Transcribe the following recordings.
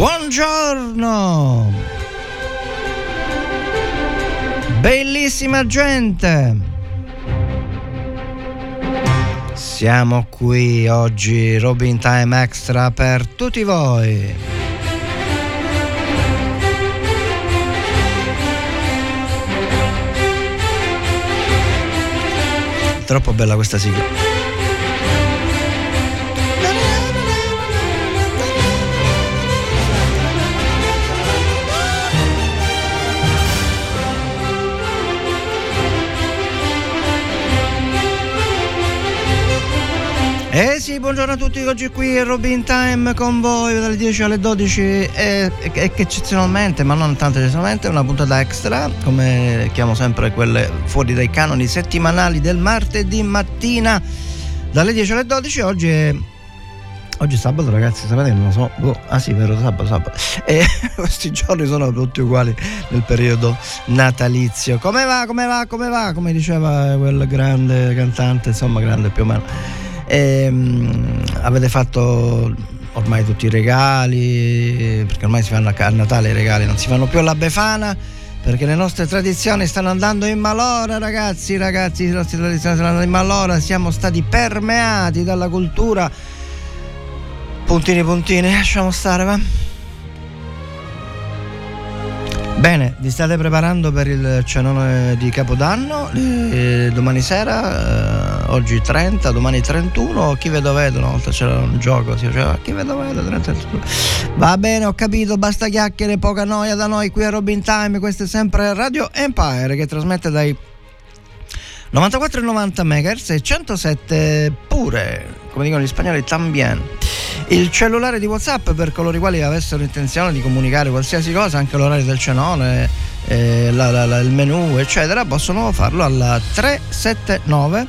Buongiorno! Bellissima gente! Siamo qui oggi, Robin Time Extra per tutti voi. Troppo bella questa sigla. Eh sì, buongiorno a tutti, oggi qui è Robin Time con voi dalle 10 alle 12 e, e, che eccezionalmente, ma non tanto eccezionalmente, una puntata extra, come chiamo sempre quelle fuori dai canoni settimanali del martedì mattina dalle 10 alle 12, oggi è Oggi è sabato ragazzi, sapete non lo so. Oh, ah sì, vero, sabato, sabato. E questi giorni sono tutti uguali nel periodo natalizio. Come va, come va, come va? Come diceva quel grande cantante, insomma, grande più o meno. E, um, avete fatto ormai tutti i regali, perché ormai si fanno a Natale i regali, non si fanno più alla Befana, perché le nostre tradizioni stanno andando in malora, ragazzi, ragazzi, le nostre tradizioni stanno andando in malora, siamo stati permeati dalla cultura. Puntini puntini, lasciamo stare, va. Bene, vi state preparando per il cenone di Capodanno, eh, domani sera, eh, oggi 30, domani 31, chi vedo vedo, una volta c'era un gioco, si diceva chi vedo vedo, 30, 31. Va bene, ho capito, basta chiacchiere, poca noia da noi qui a Robin Time, questo è sempre Radio Empire che trasmette dai 94,90 MHz e 107 pure, come dicono gli spagnoli, tambien. Il cellulare di WhatsApp per coloro i quali avessero intenzione di comunicare qualsiasi cosa, anche l'orario del cenone, eh, la, la, la, il menu, eccetera, possono farlo al 379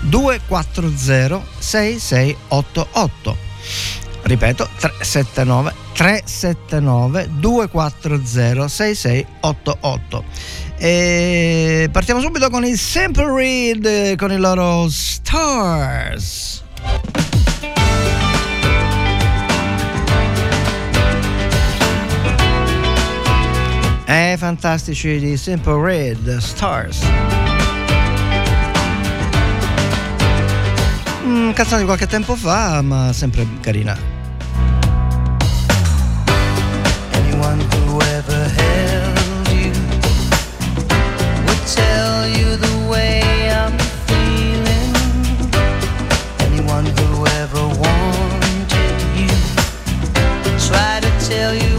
240 6688. Ripeto, 379 379 240 6688. E partiamo subito con il Simple Read con i loro Stars. Eh, fantastici di Simple Red Stars. Mm, canzone di qualche tempo fa, ma sempre carina. Anyone who ever held you would tell you the way tell you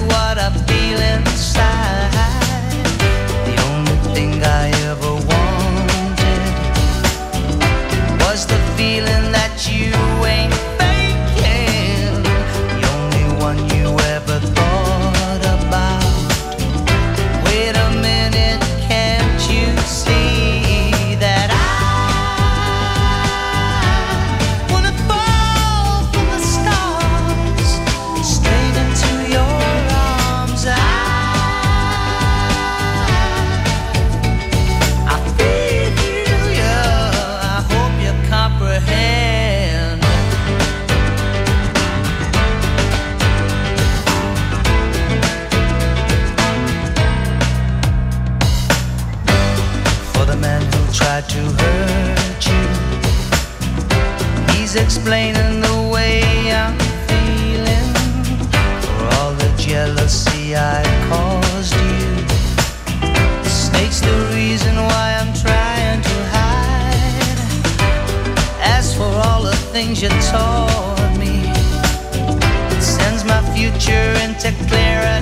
I caused you, the snake's the reason why I'm trying to hide. As for all the things you taught me, it sends my future into clearer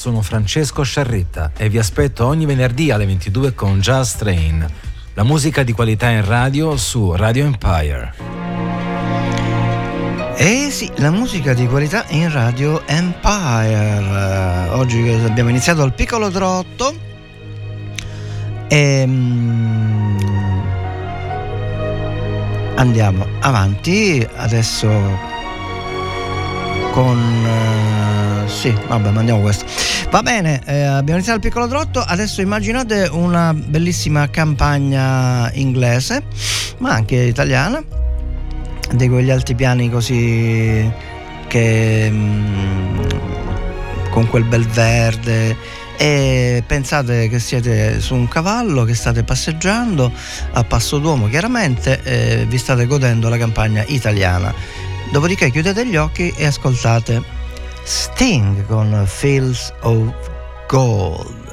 sono Francesco Sciarretta e vi aspetto ogni venerdì alle 22 con Jazz Train, la musica di qualità in radio su Radio Empire. Eh sì, la musica di qualità in Radio Empire. Oggi abbiamo iniziato al piccolo trotto. E andiamo avanti adesso con... Eh, sì, vabbè, mandiamo questo. Va bene, eh, abbiamo iniziato il piccolo trotto, adesso immaginate una bellissima campagna inglese, ma anche italiana, di quegli altipiani così che mm, con quel bel verde. E pensate che siete su un cavallo che state passeggiando a passo d'uomo chiaramente e vi state godendo la campagna italiana. Dopodiché chiudete gli occhi e ascoltate. Sting con Fields of Gold.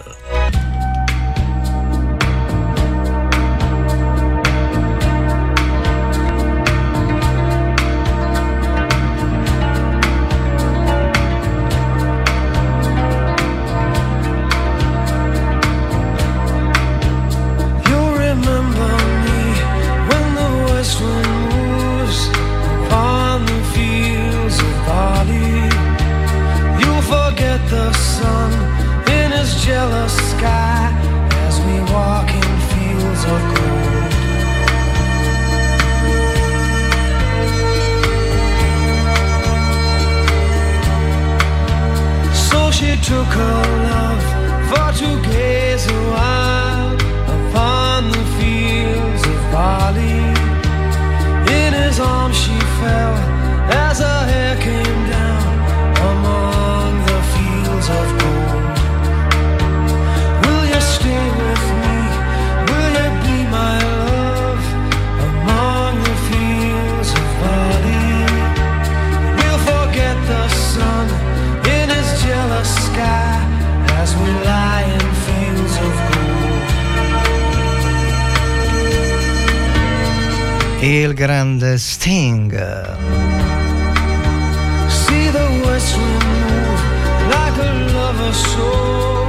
unless move like a lover soul.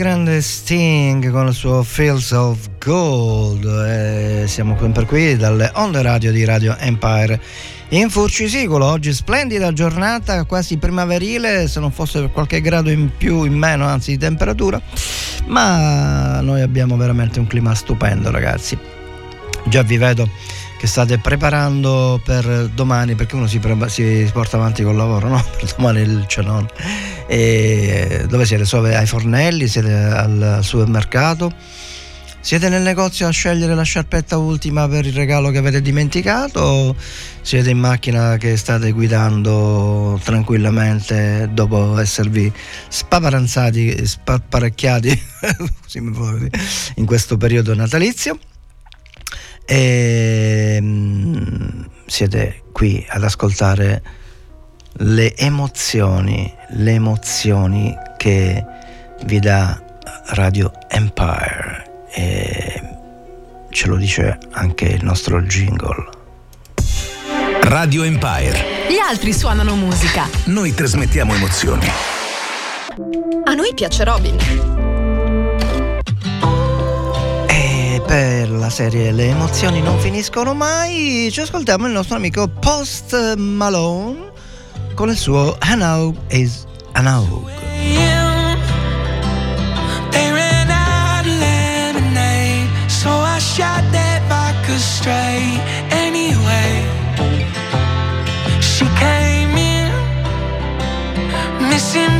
Grande Sting con il suo Fields of Gold. E siamo sempre qui dalle onde radio di Radio Empire in Furcisicolo. Oggi splendida giornata, quasi primaverile, se non fosse per qualche grado in più, in meno, anzi di temperatura. Ma noi abbiamo veramente un clima stupendo, ragazzi. Già vi vedo che state preparando per domani, perché uno si, pre- si porta avanti col lavoro, no? Per domani il cenone. E dove siete? Sove ai fornelli? Siete al, supermercato? Siete nel negozio a scegliere la sciarpetta ultima per il regalo che avete dimenticato o siete in macchina che state guidando tranquillamente dopo esservi spaparanzati, spaparecchiati in questo periodo natalizio? E mm, siete qui ad ascoltare le emozioni, le emozioni che vi dà Radio Empire e ce lo dice anche il nostro jingle. Radio Empire. Gli altri suonano musica. Noi trasmettiamo emozioni. A noi piace Robin. Per la serie Le emozioni non finiscono mai, ci ascoltiamo il nostro amico Post Malone con il suo Hanaug is in, missing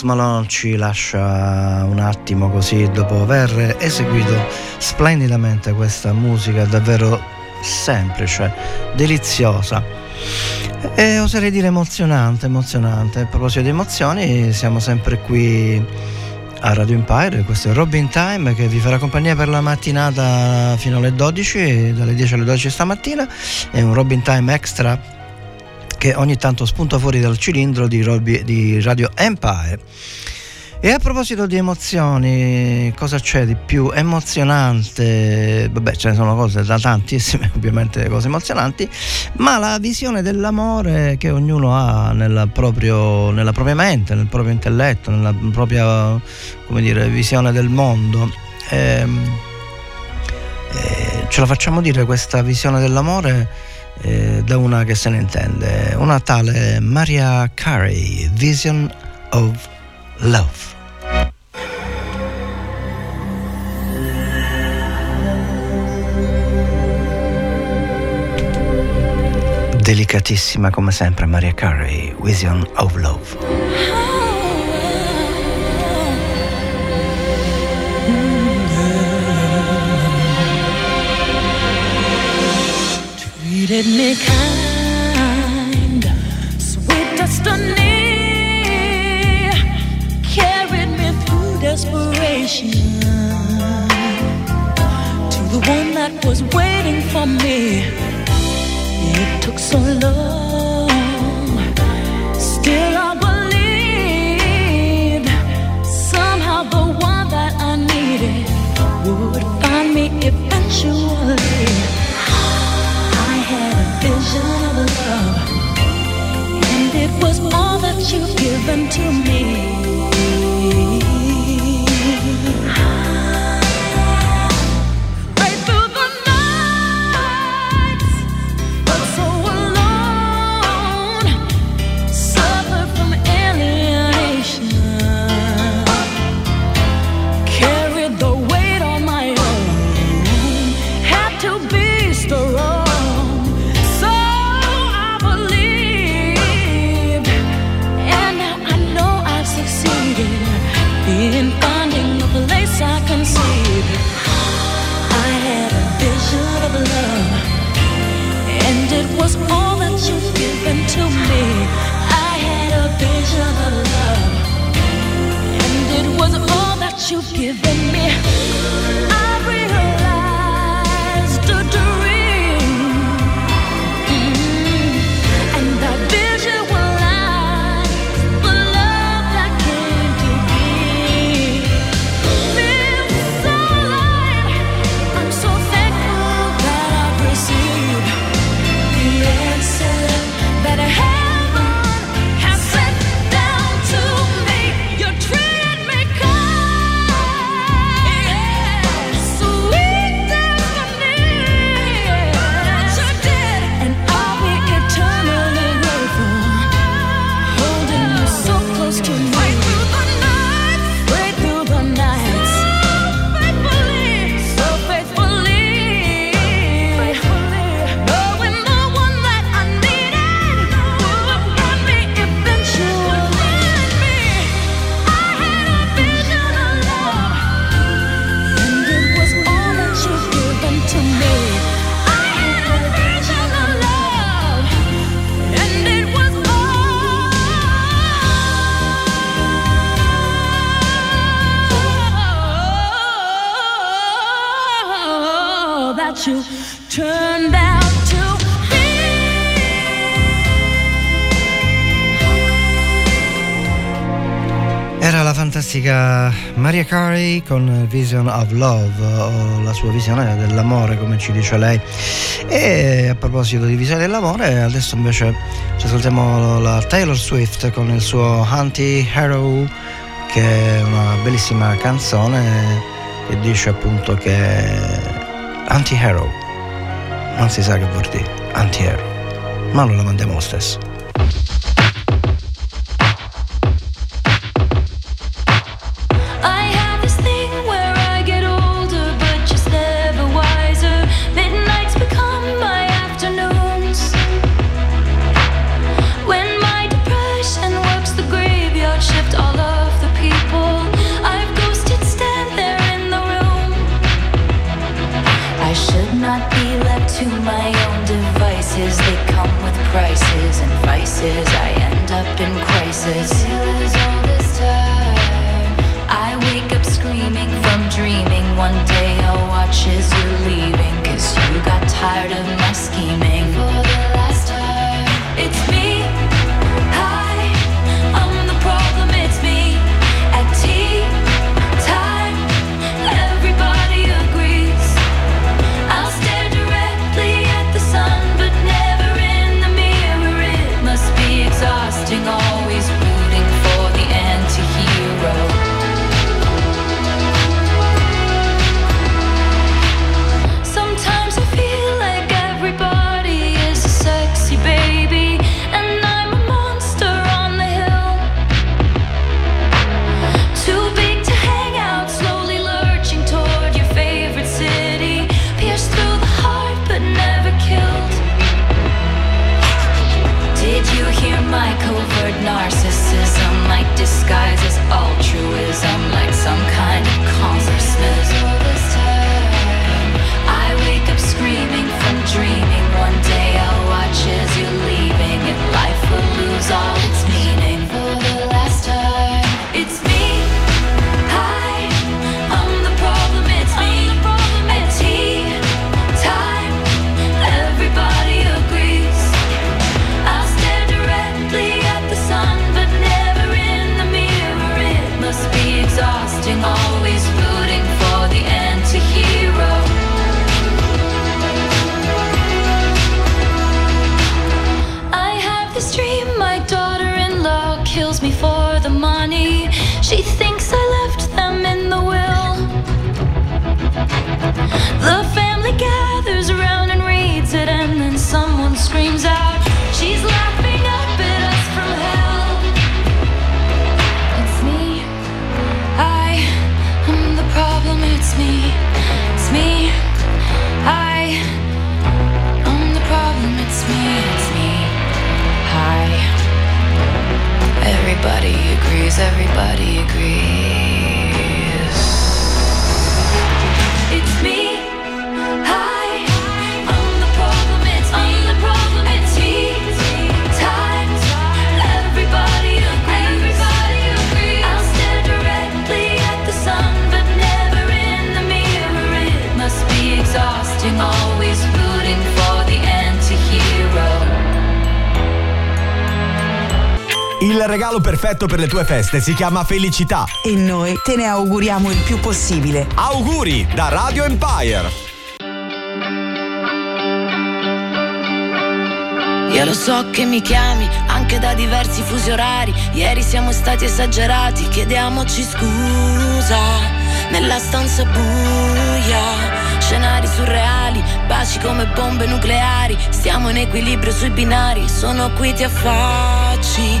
Post Malone ci lascia un attimo così dopo aver eseguito splendidamente questa musica davvero semplice, deliziosa. E oserei dire emozionante, emozionante. A proposito di emozioni, siamo sempre qui a Radio Empire, questo è Robin Time che vi farà compagnia per la mattinata fino alle 12, dalle 10 alle 12 stamattina, è un Robin Time extra che ogni tanto spunta fuori dal cilindro di, Robi- di Radio Empire. E a proposito di emozioni, cosa c'è di più emozionante? Vabbè, ce ne sono cose da tantissime, ovviamente cose emozionanti, ma la visione dell'amore che ognuno ha nella, proprio, nella propria mente, nel proprio intelletto, nella propria dire, visione del mondo. Ehm, eh, ce la facciamo dire questa visione dell'amore eh, da una che se ne intende, una tale Maria Carey, Vision of Love. Delicatissima come sempre Maria Carey, Vision of Love. treated me kind. Sweet destiny carried me through desperation to the one that was waiting for me. It took so long, still I believed somehow the one that I needed would find me eventually vision of love, and it was all that you've given to me. was all that you've given to me. I had a vision of love, and it was all that you've given me. I classica Maria Carey con Vision of Love, o la sua visione dell'amore, come ci dice lei. E a proposito di visione dell'amore, adesso invece ci ascoltiamo la Taylor Swift con il suo Anti-Hero, che è una bellissima canzone che dice appunto che Anti-Hero non si sa che vuol dire, Anti-Hero, ma non la mandiamo lo stesso. Perfetto per le tue feste si chiama felicità. E noi te ne auguriamo il più possibile. Auguri da Radio Empire. Io lo so che mi chiami anche da diversi fusi orari. Ieri siamo stati esagerati, chiediamoci scusa. Nella stanza buia, scenari surreali, baci come bombe nucleari. Stiamo in equilibrio sui binari, sono qui ti affacci,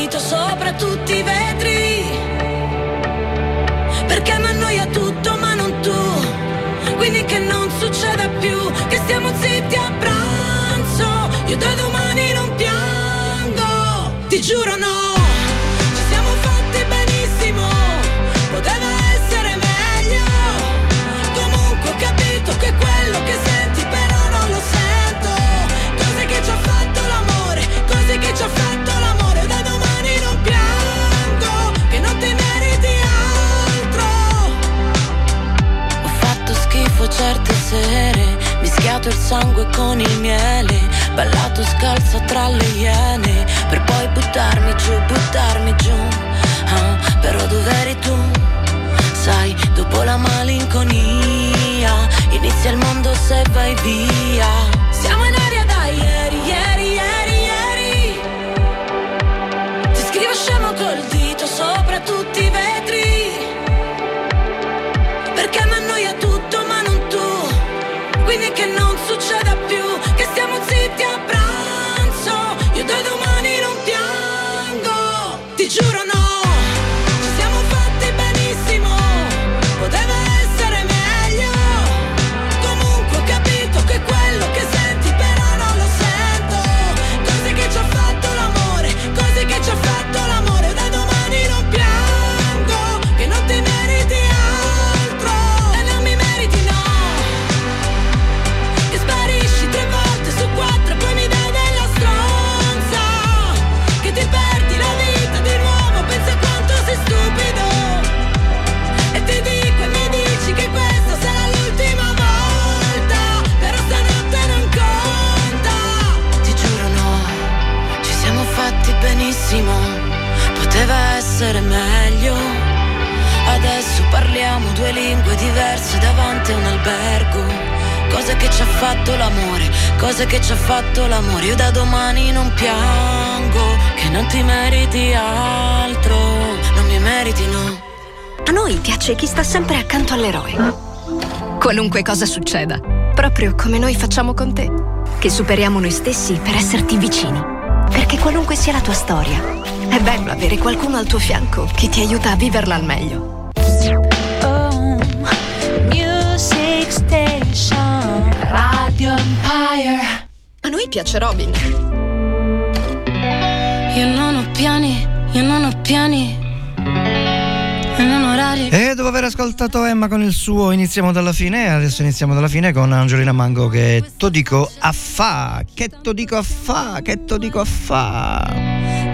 tutti i vetri. Perché mi annoia tutto ma non tu. Quindi che non succeda più Che stiamo zitti a pranzo. Io da domani non piango. Ti giuro sere Mischiato il sangue con il miele Ballato scalzo tra le iene Per poi buttarmi giù, buttarmi giù Ah, Però dov'eri tu? Sai, dopo la malinconia Inizia il mondo se vai via davanti a un albergo. Cose che ci ha fatto l'amore, cose che ci ha fatto l'amore. Io da domani non piango, che non ti meriti altro, non mi meriti no. A noi piace chi sta sempre accanto all'eroe. Qualunque cosa succeda, proprio come noi facciamo con te, che superiamo noi stessi per esserti vicini. Perché qualunque sia la tua storia, è bello avere qualcuno al tuo fianco che ti aiuta a viverla al meglio. Piace Robin. Io non ho piani, io non ho piani, e non ho orari. E dopo aver ascoltato Emma con il suo Iniziamo dalla fine, adesso iniziamo dalla fine con Angelina Mango che to dico a fa, che to dico a fa, che to dico a fa.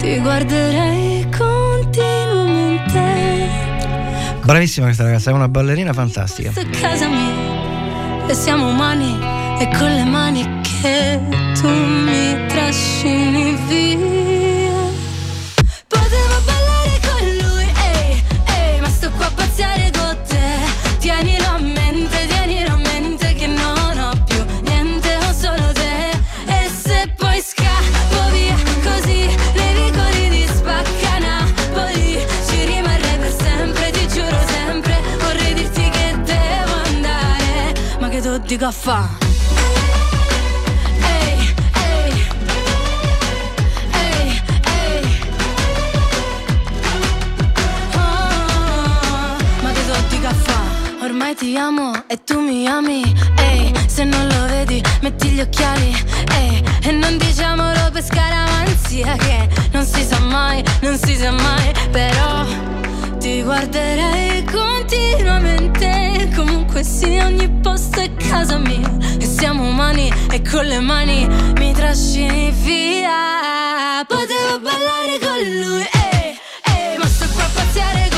Ti guarderei continuamente Bravissima questa ragazza, è una ballerina fantastica. Casa mia, e siamo umani, e con le mani che tu mi trascini via. Potevo ballare con lui, ehi, ehi, ma sto qua a pazziare con te. Tienilo a mente, tienilo a mente che non ho più niente, ho solo te. E se poi scappo via così, nei vicoli di spacca Napoli, ci rimarrei per sempre, ti giuro sempre. Vorrei dirti che devo andare, ma che tu dico a fa'? Ti amo e tu mi ami. Ehi, se non lo vedi, metti gli occhiali. Ehi, e non diciamolo per scaramanzia che non si sa mai, non si sa mai. Però ti guarderei continuamente. Comunque sì, ogni posto è casa mia. E siamo umani e con le mani mi trascini via. Potevo ballare con lui, ehi, ehi, ma sto qua a pazziare con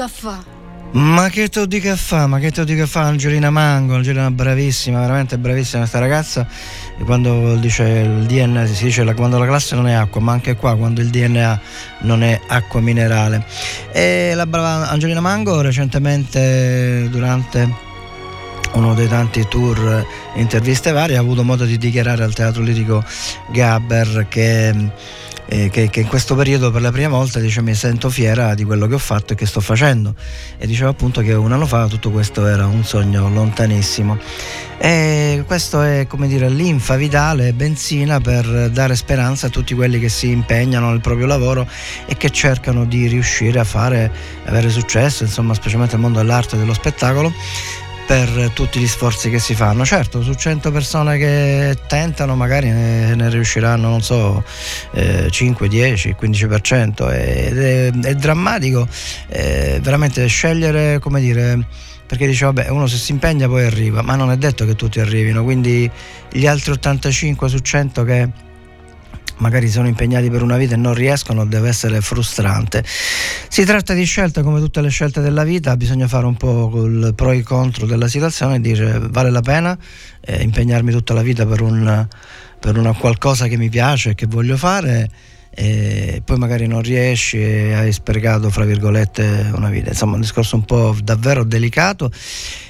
Dica fa? Ma che te lo dica fa? Ma che te lo dica fa Angelina Mango? Angelina bravissima, veramente bravissima questa ragazza. E quando dice il DNA, si dice la- quando la classe non è acqua, ma anche qua quando il DNA non è acqua minerale. E la brava Angelina Mango recentemente durante uno dei tanti tour, interviste varie, ha avuto modo di dichiarare al Teatro Lirico Gabber che, eh, che- che in questo periodo per la prima volta dice, mi sento fiera di quello che ho fatto e che sto facendo. E diceva appunto che un anno fa tutto questo era un sogno lontanissimo. E questo è come dire linfa vitale, benzina per dare speranza a tutti quelli che si impegnano nel proprio lavoro e che cercano di riuscire a fare, avere successo, insomma specialmente nel mondo dell'arte e dello spettacolo per tutti gli sforzi che si fanno. Certo, su 100 persone che tentano magari ne, ne riusciranno, non so, eh, 5, 10, 15% ed è, è drammatico eh, veramente scegliere, come dire, perché dice vabbè uno se si impegna poi arriva, ma non è detto che tutti arrivino, quindi gli altri 85 su 100 che magari sono impegnati per una vita e non riescono, deve essere frustrante. Si tratta di scelte come tutte le scelte della vita, bisogna fare un po' col pro e contro della situazione e dire vale la pena eh, impegnarmi tutta la vita per un, per una qualcosa che mi piace e che voglio fare e poi magari non riesci e hai sprecato fra virgolette una vita. Insomma un discorso un po' davvero delicato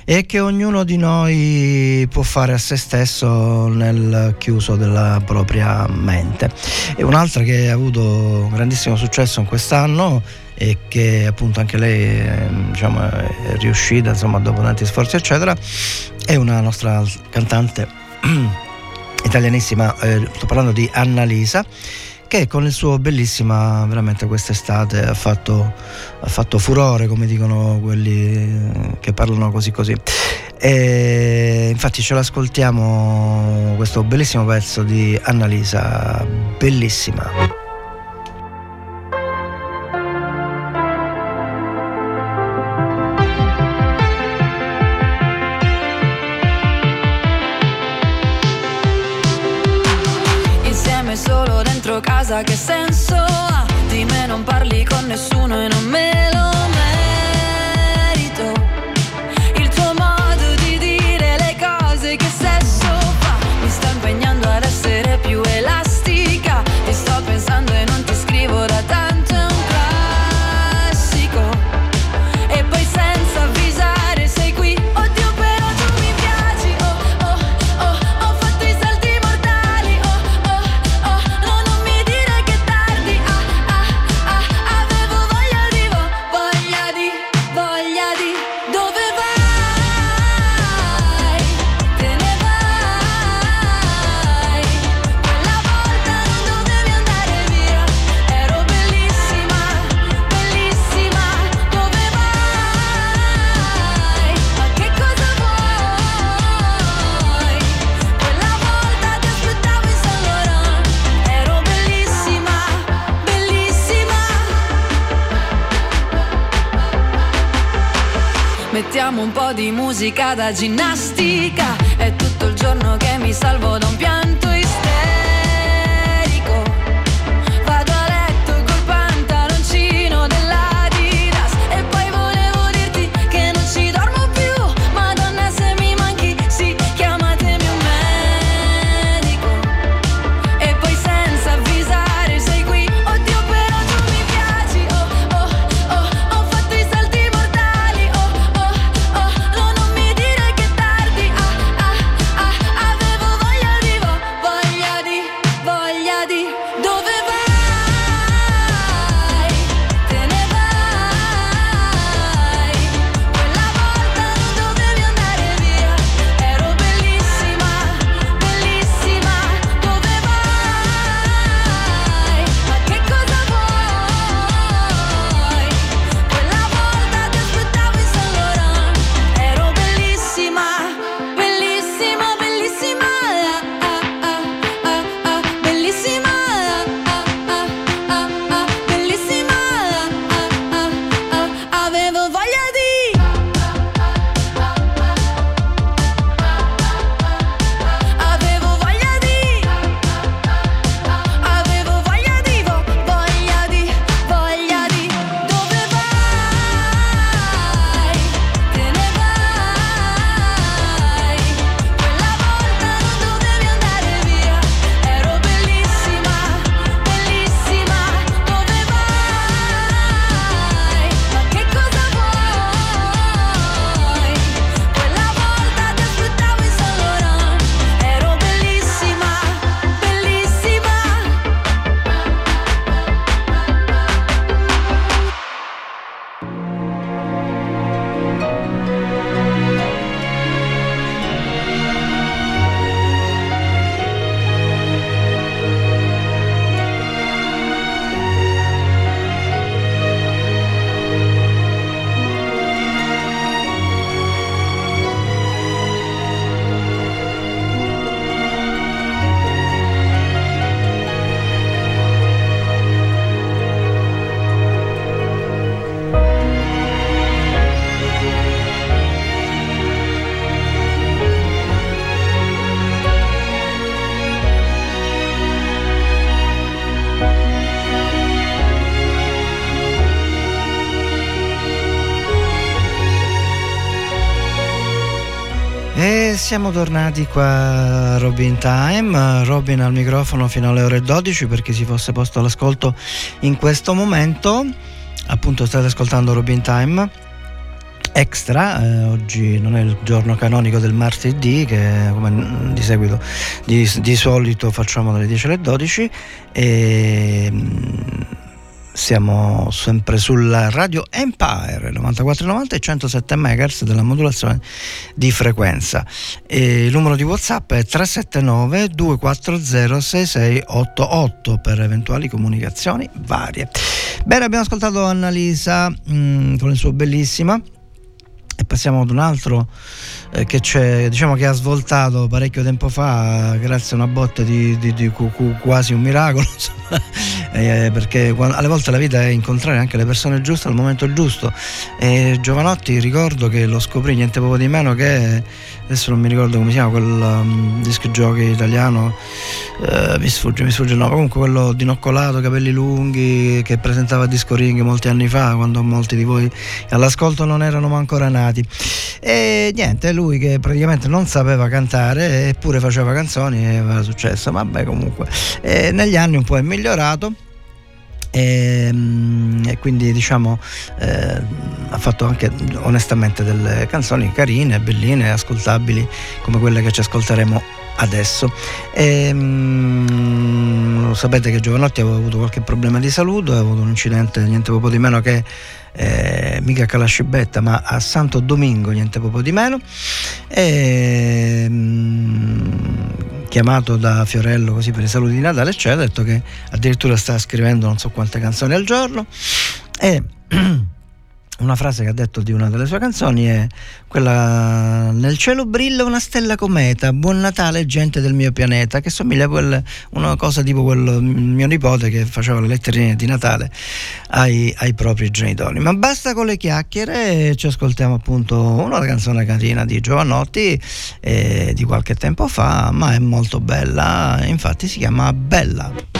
e che ognuno di noi può fare a se stesso nel chiuso della propria mente. E un'altra che ha avuto un grandissimo successo in quest'anno e che appunto anche lei eh, diciamo, è riuscita insomma dopo tanti sforzi eccetera è una nostra cantante italianissima. Eh, sto parlando di Annalisa che con il suo bellissima, veramente quest'estate ha fatto, ha fatto furore, come dicono quelli che parlano così così. E infatti ce l'ascoltiamo questo bellissimo pezzo di Annalisa, bellissima. I guess and cada dinastia. siamo tornati qua a Robin Time, Robin al microfono fino alle ore 12 per chi si fosse posto all'ascolto in questo momento, appunto state ascoltando Robin Time extra, eh, oggi non è il giorno canonico del martedì che come di seguito di, di solito facciamo dalle 10 alle 12 e mm, siamo sempre sulla radio Empire 9490 e 107 MHz della modulazione di frequenza. E il numero di WhatsApp è 379 240 6688 per eventuali comunicazioni varie. Bene, abbiamo ascoltato Annalisa mh, con il suo bellissima e passiamo ad un altro eh, che c'è, diciamo che ha svoltato parecchio tempo fa grazie a una botta di, di, di cu, quasi un miracolo insomma, eh, perché quando, alle volte la vita è incontrare anche le persone giuste al momento giusto. E Giovanotti ricordo che lo scoprì niente poco di meno che adesso non mi ricordo come si chiama quel um, disc jockey italiano eh, mi sfugge mi sfugge no comunque quello dinoccolato capelli lunghi che presentava Disco Ring molti anni fa quando molti di voi all'ascolto non erano ancora nati e niente lui che praticamente non sapeva cantare eppure faceva canzoni e aveva successo. Vabbè comunque. E negli anni un po' è migliorato. E, mm, e quindi diciamo eh, ha fatto anche onestamente delle canzoni carine, belline, ascoltabili come quelle che ci ascolteremo adesso. E, mm, sapete che Giovanotti aveva avuto qualche problema di salute, ha avuto un incidente niente poco di meno che eh, mica a Calascibetta ma a Santo Domingo niente poco di meno e, mm, chiamato da Fiorello così per i saluti di Natale eccetera ha detto che addirittura sta scrivendo non so quante canzoni al giorno. E una frase che ha detto di una delle sue canzoni è quella nel cielo brilla una stella cometa buon Natale gente del mio pianeta che somiglia a quel, una cosa tipo quel mio nipote che faceva le letterine di Natale ai, ai propri genitori. Ma basta con le chiacchiere ci ascoltiamo appunto una canzone carina di Giovanotti eh, di qualche tempo fa ma è molto bella infatti si chiama Bella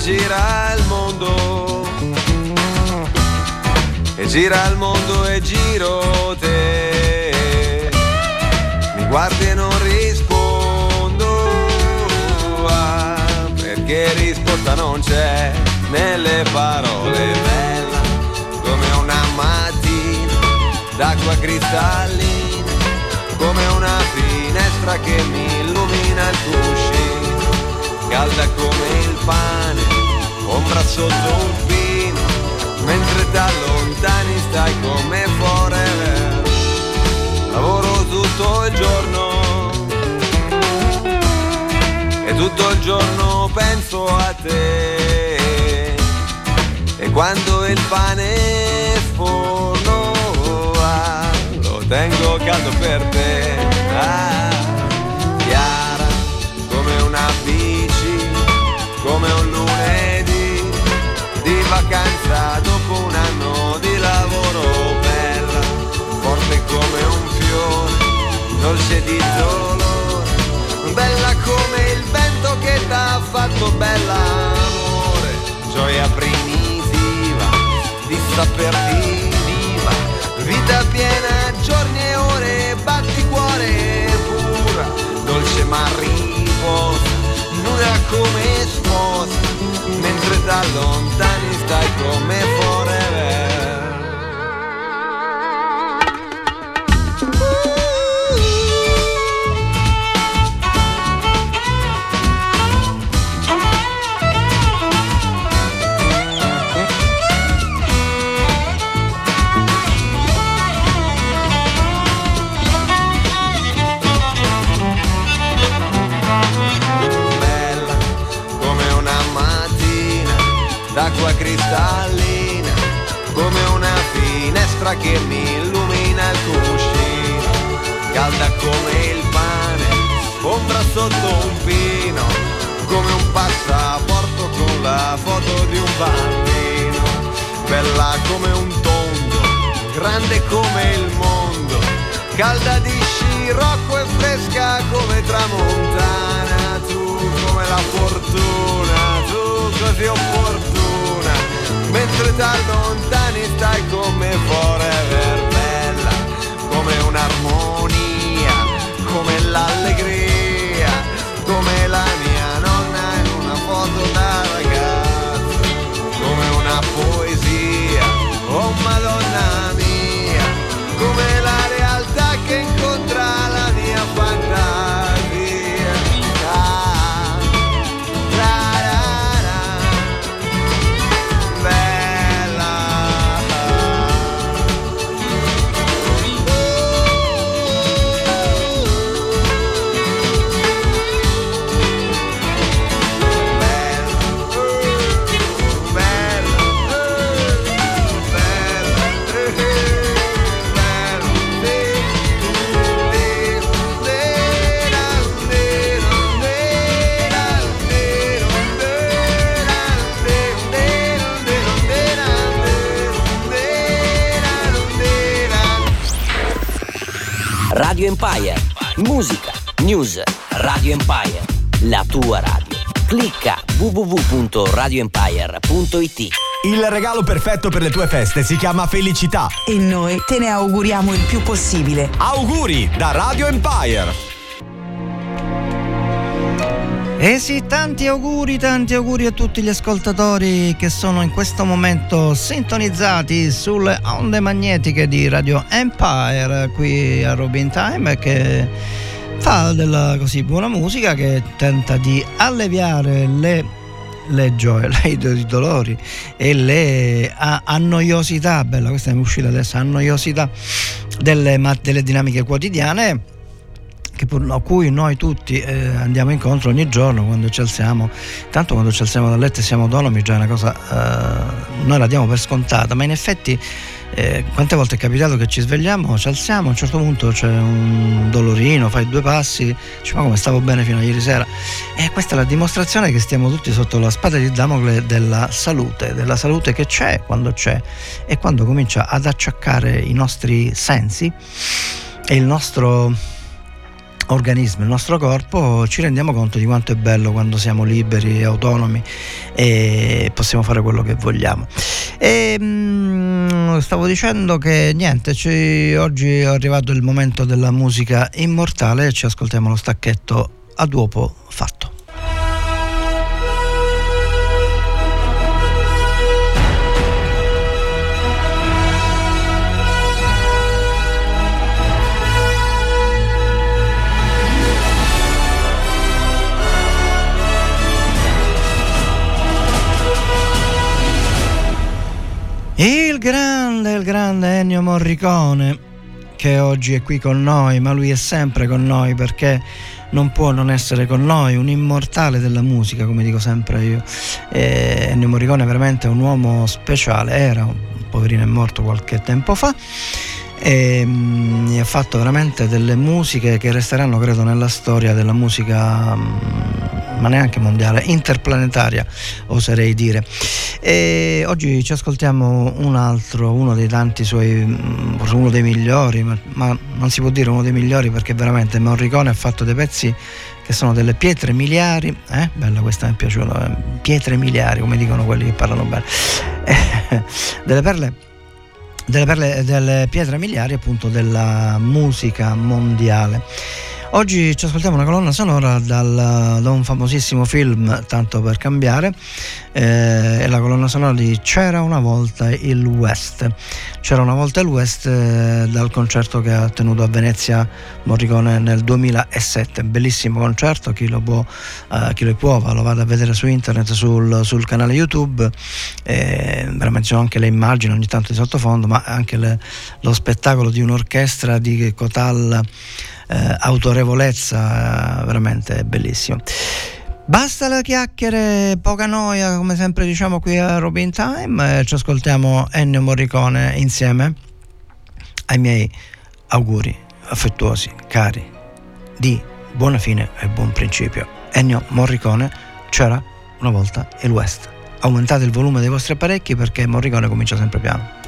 gira il mondo. E gira il mondo e giro te. Mi guardi e non rispondo ah, perché risposta non c'è nelle parole. Bella come una mattina d'acqua cristallina come una finestra che mi illumina il cuscino calda come il pane, ombra sotto un pino, mentre da lontani stai come forever. Lavoro tutto il giorno e tutto il giorno penso a te. E quando il pane sforno ah, lo tengo caldo per te. Ah, dolce di dolore, bella come il vento che t'ha fatto bella amore, gioia primitiva di saperti viva, vita piena, giorni e ore, batti cuore pura, dolce ma riposa, nuda come sposa, mentre da lontani stai come forever. D'acqua cristallina, come una finestra che mi illumina il cuscino, calda come il pane, ombra sotto un pino, come un passaporto con la foto di un bambino, bella come un tondo, grande come il mondo, calda di scirocco e fresca come tramontana, tu come la fortuna, tu così opportuna, mentre da lontani stai come forever bella, come un'armonia, come l'allegria, come la mia Radio Empire. Musica, news, Radio Empire. La tua radio. Clicca www.radioempire.it. Il regalo perfetto per le tue feste si chiama felicità. E noi te ne auguriamo il più possibile. Auguri da Radio Empire. Eh sì, tanti auguri, tanti auguri a tutti gli ascoltatori che sono in questo momento sintonizzati sulle onde magnetiche di Radio Empire qui a Robin Time che fa della così buona musica che tenta di alleviare le, le gioie, i dolori e le annoiosità, bella questa è uscita adesso, annoiosità delle, delle dinamiche quotidiane a cui noi tutti eh, andiamo incontro ogni giorno quando ci alziamo. Tanto quando ci alziamo dal letto e siamo autonomi già è una cosa, eh, noi la diamo per scontata, ma in effetti eh, quante volte è capitato che ci svegliamo, ci alziamo, a un certo punto c'è un dolorino, fai due passi, dici ma come stavo bene fino a ieri sera. E questa è la dimostrazione che stiamo tutti sotto la spada di Damocle della salute, della salute che c'è quando c'è e quando comincia ad acciaccare i nostri sensi e il nostro organismo, il nostro corpo, ci rendiamo conto di quanto è bello quando siamo liberi e autonomi e possiamo fare quello che vogliamo. E, mh, stavo dicendo che niente, ci, oggi è arrivato il momento della musica immortale e ci ascoltiamo lo stacchetto a dopo fatto. Ennio Morricone, che oggi è qui con noi, ma lui è sempre con noi perché non può non essere con noi, un immortale della musica, come dico sempre io. E Ennio Morricone è veramente un uomo speciale, era un poverino è morto qualche tempo fa e mh, ha fatto veramente delle musiche che resteranno credo nella storia della musica mh, ma neanche mondiale interplanetaria oserei dire e oggi ci ascoltiamo un altro uno dei tanti suoi forse uno dei migliori ma, ma non si può dire uno dei migliori perché veramente Morricone ha fatto dei pezzi che sono delle pietre miliari, eh? bella questa mi è piaciuta, eh? pietre miliari come dicono quelli che parlano bene, delle perle delle, perle, delle pietre miliari appunto della musica mondiale. Oggi ci ascoltiamo una colonna sonora dal, da un famosissimo film, tanto per cambiare, eh, è la colonna sonora di C'era una volta il West. C'era una volta il West eh, dal concerto che ha tenuto a Venezia Morricone nel 2007. Bellissimo concerto, chi lo può, eh, chi lo può lo vada a vedere su internet, sul, sul canale YouTube. Eh, veramente sono anche le immagini ogni tanto di sottofondo, ma anche le, lo spettacolo di un'orchestra di Cotal eh, autorevolezza, eh, veramente bellissimo. Basta le chiacchiere, poca noia, come sempre diciamo qui a Robin Time, eh, ci ascoltiamo Ennio Morricone insieme ai miei auguri affettuosi, cari, di buona fine e buon principio. Ennio Morricone c'era una volta il West. Aumentate il volume dei vostri apparecchi perché Morricone comincia sempre piano.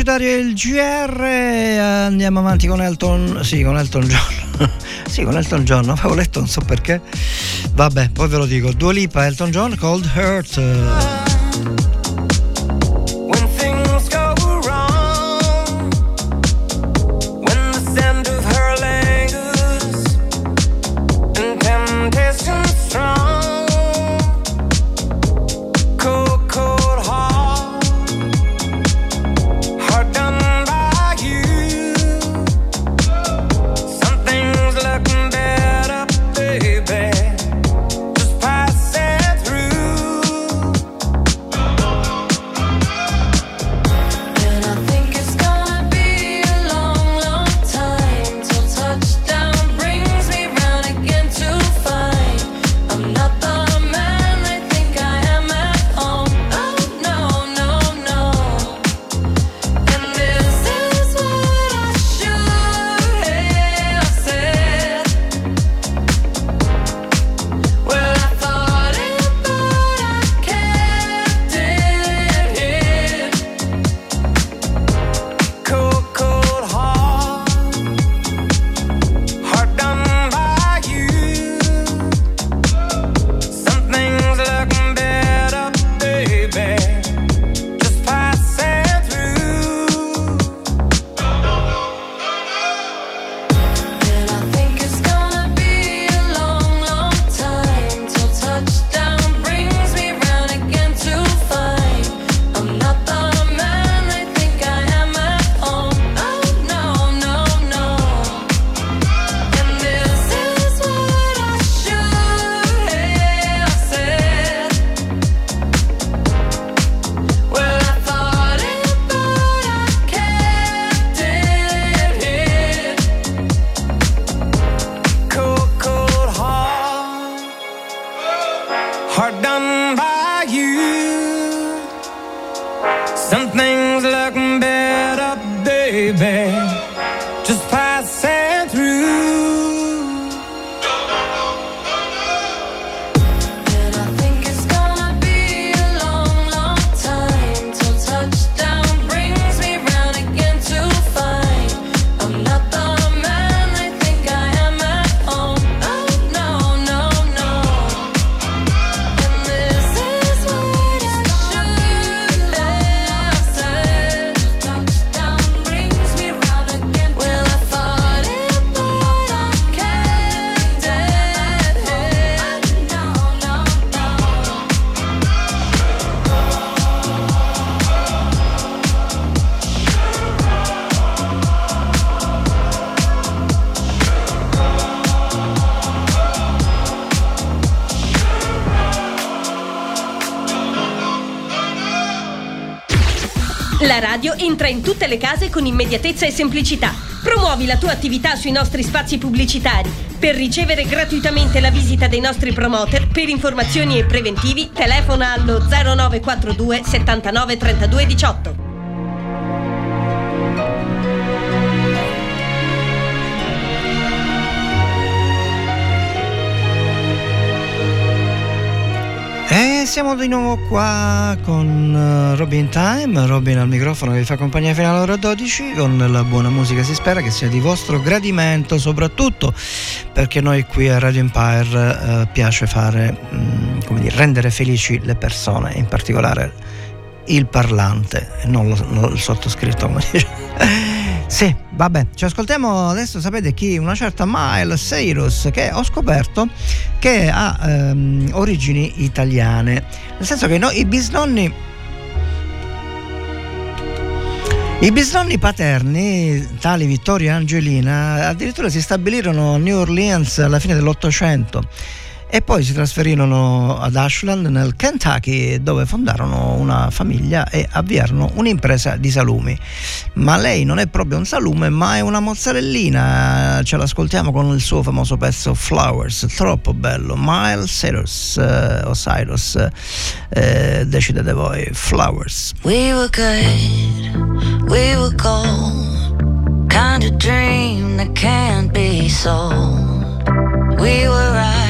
Pubblicitario il GR andiamo avanti con Elton, sì, con Elton John. sì, con Elton John, avevo letto, non so perché. Vabbè, poi ve lo dico. Dua Lipa, Elton John, Cold Heart. Le case con immediatezza e semplicità. Promuovi la tua attività sui nostri spazi pubblicitari. Per ricevere gratuitamente la visita dei nostri promoter, per informazioni e preventivi, telefona allo 0942 79 32 18. Siamo di nuovo qua con eh, Robin Time, Robin al microfono che vi fa compagnia fino alle ore 12 con la buona musica, si spera che sia di vostro gradimento soprattutto perché noi qui a Radio Empire eh, piace fare, mm, come dire, rendere felici le persone, in particolare il parlante non lo- il sottoscritto come dice. Sì, vabbè, ci ascoltiamo adesso, sapete chi? Una certa Miley Cyrus che ho scoperto che ha ehm, origini italiane, nel senso che no- i bisnonni I bisnonni paterni, tali Vittorio e Angelina, addirittura si stabilirono a New Orleans alla fine dell'Ottocento e poi si trasferirono ad Ashland nel Kentucky dove fondarono una famiglia e avviarono un'impresa di salumi. Ma lei non è proprio un salume ma è una mozzarellina, ce l'ascoltiamo con il suo famoso pezzo Flowers, troppo bello, Miles Cyrus eh, o Cyrus, eh, decidete voi, Flowers. We were good, we were gold, kind of dream that can't be sold. We were right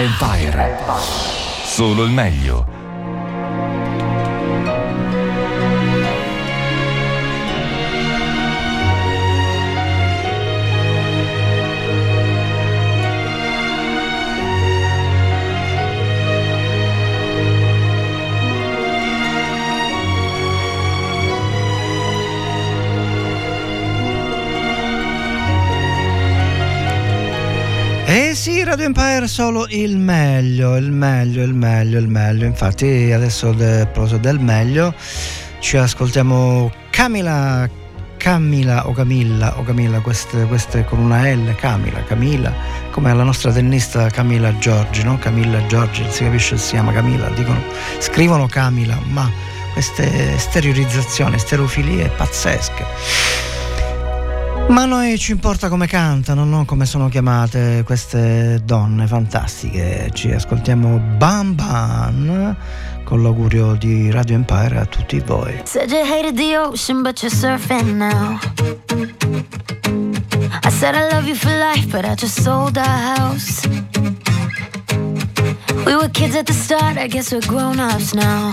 Empire. Solo il meglio. Radio Empire solo il meglio, il meglio, il meglio, il meglio. Infatti adesso a proposito del meglio ci ascoltiamo Camila, Camila o Camilla o Camilla, queste, queste con una L, Camila, Camila, come la nostra tennista Camila Giorgi, no? Camilla Giorgi, si capisce si chiama Camila, dicono, scrivono Camila, ma queste stereorizzazioni, stereofilie pazzesche. Ma a noi ci importa come cantano, non come sono chiamate queste donne fantastiche. Ci ascoltiamo Bam Bam con l'augurio di Radio Empire a tutti voi. Said you hated the ocean, but you're surfing now. I said I love you for life, but I just sold our house. We were kids at the start, I guess we're grown ups now.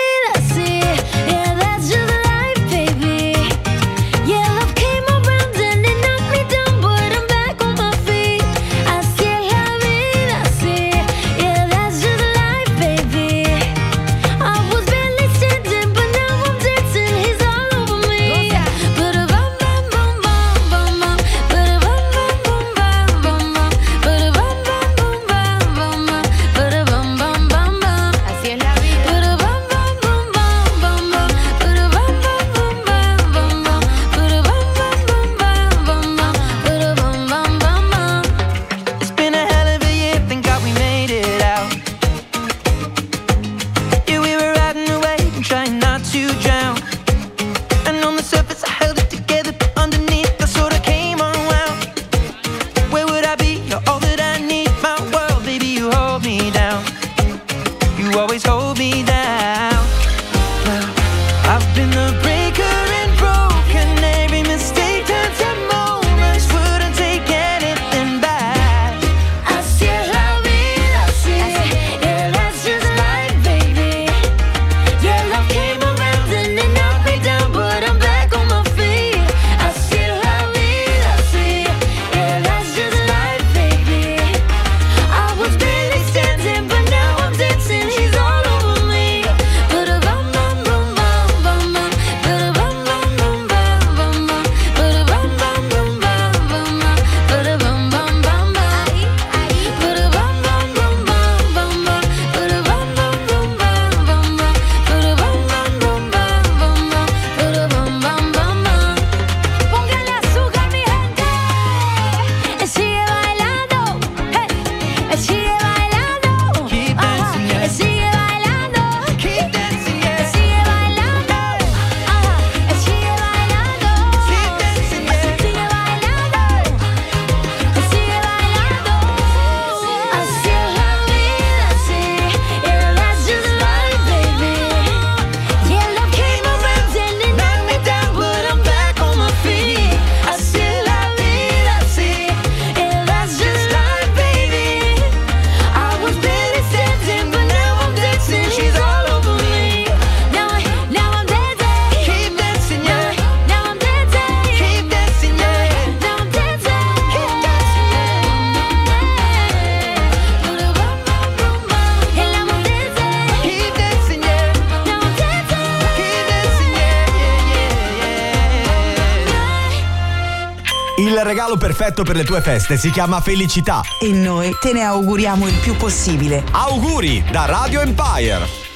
perfetto per le tue feste si chiama felicità. E noi te ne auguriamo il più possibile. Auguri da Radio Empire!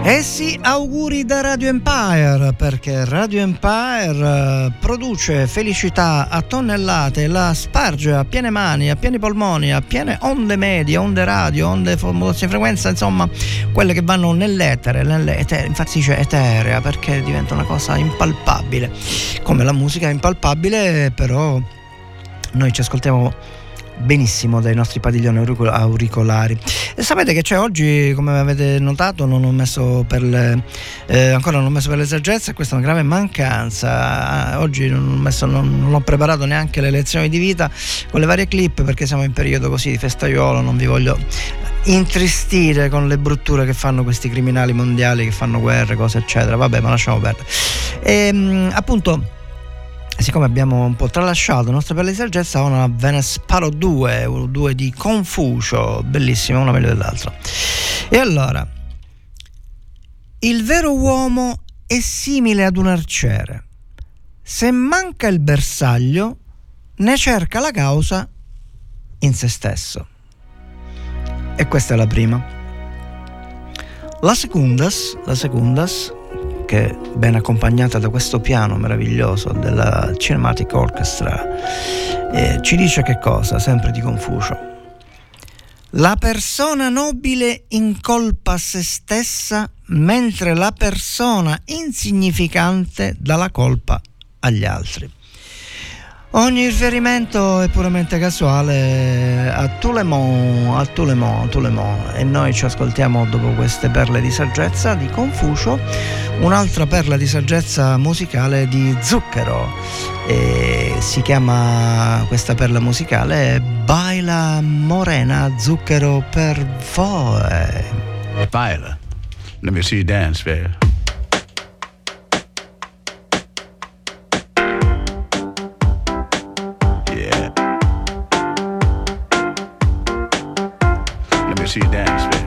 Eh sì, auguri da Radio Empire, perché Radio Empire eh, produce felicità a tonnellate, la sparge a piene mani, a pieni polmoni, a piene onde medie, onde radio, onde modulazione di frequenza, insomma, quelle che vanno nell'etere, nell'etere, infatti dice eterea perché diventa una cosa impalpabile. Come la musica è impalpabile, però noi ci ascoltiamo benissimo dai nostri padiglioni aurico- auricolari. E sapete che c'è oggi, come avete notato, non ho messo per le, eh, ancora non ho messo per le saggezze, questa è una grave mancanza. Ah, Oggi non ho, messo, non, non ho preparato neanche le lezioni di vita con le varie clip perché siamo in periodo così di festaiolo, non vi voglio intristire con le brutture che fanno questi criminali mondiali che fanno guerre, cose eccetera. Vabbè, ma lasciamo perdere. E, appunto siccome abbiamo un po' tralasciato le nostre belle saggezza, ho una Venesparo 2, 2 di Confucio, bellissima, una meglio dell'altra. E allora, il vero uomo è simile ad un arciere. Se manca il bersaglio, ne cerca la causa in se stesso. E questa è la prima. La secundas, la secundas che ben accompagnata da questo piano meraviglioso della Cinematic Orchestra, eh, ci dice che cosa, sempre di Confucio. La persona nobile incolpa se stessa mentre la persona insignificante dà la colpa agli altri. Ogni riferimento è puramente casuale a Toulemont, a Toulemont, a Toulemont e noi ci ascoltiamo dopo queste perle di saggezza di Confucio, un'altra perla di saggezza musicale di Zucchero e si chiama questa perla musicale Baila Morena Zucchero per voi. Baila. Let me see you dance, baby. your dance,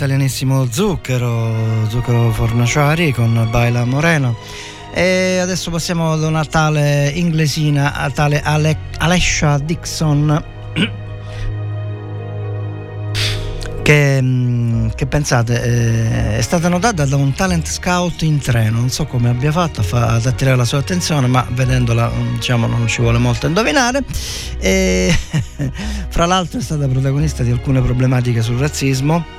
l'italianissimo Zucchero, Zucchero Fornaciari con Baila Moreno. E adesso passiamo ad una tale inglesina a tale Ale- Alessia Dixon. Che, mm, che, pensate, eh, è stata notata da un talent scout in treno, non so come abbia fatto ad attirare la sua attenzione, ma vedendola mm, diciamo non ci vuole molto indovinare. E, fra l'altro è stata protagonista di alcune problematiche sul razzismo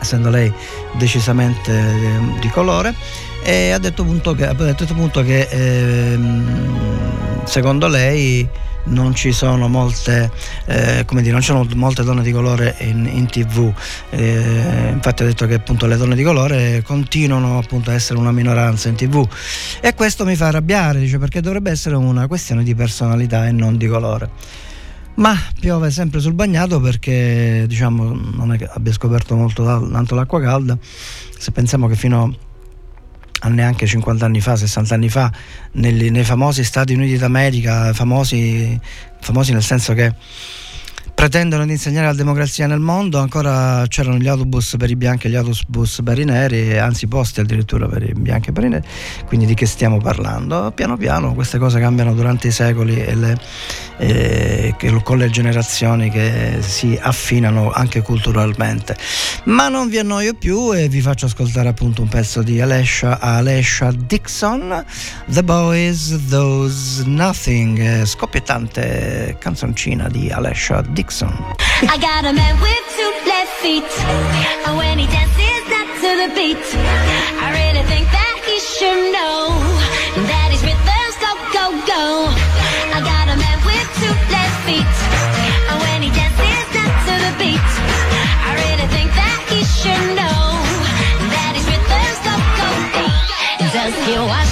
essendo lei decisamente eh, di colore, e ha detto appunto che, detto appunto che ehm, secondo lei non ci sono molte, eh, dire, non sono molte donne di colore in, in tv. Eh, infatti ha detto che appunto le donne di colore continuano appunto a essere una minoranza in tv. E questo mi fa arrabbiare, dice, perché dovrebbe essere una questione di personalità e non di colore. Ma piove sempre sul bagnato perché diciamo non è che abbia scoperto molto tanto l'acqua calda. Se pensiamo che fino a neanche 50 anni fa, 60 anni fa, negli- nei famosi Stati Uniti d'America, famosi, famosi nel senso che pretendono di insegnare la democrazia nel mondo, ancora c'erano gli autobus per i bianchi e gli autobus per i neri, anzi posti addirittura per i bianchi e per i neri, quindi di che stiamo parlando? Piano piano queste cose cambiano durante i secoli e le, che- con le generazioni che si affinano anche culturalmente. Ma non vi annoio più e vi faccio ascoltare appunto un pezzo di Alessia, Alessia Dixon, The Boys, Those Nothing, eh, scoppiettante canzoncina di Alessia Dixon. I got a man with two left feet. And when he dances not to the beat, I really think that he should know that his rhythms go, go, go. I got a man with two left feet. And when he dances not to the beat, I really think that he should know that his rhythms go, go, go. Does he wash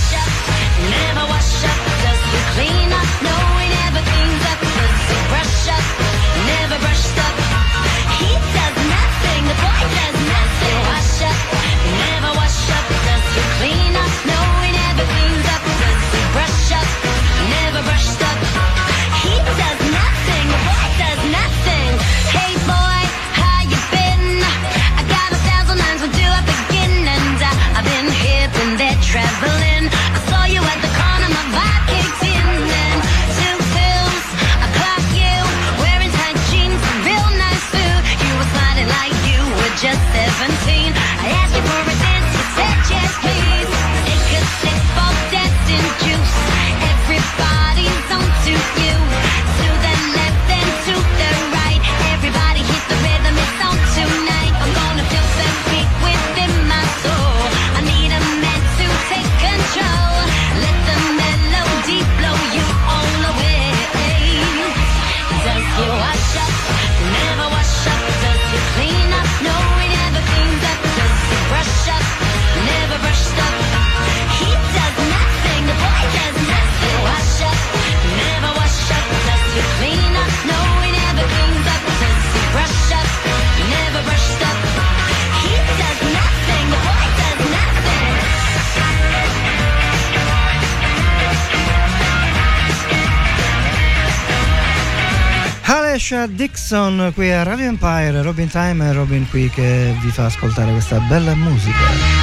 Alessia Dixon qui a Radio Empire, Robin Time e Robin qui che vi fa ascoltare questa bella musica.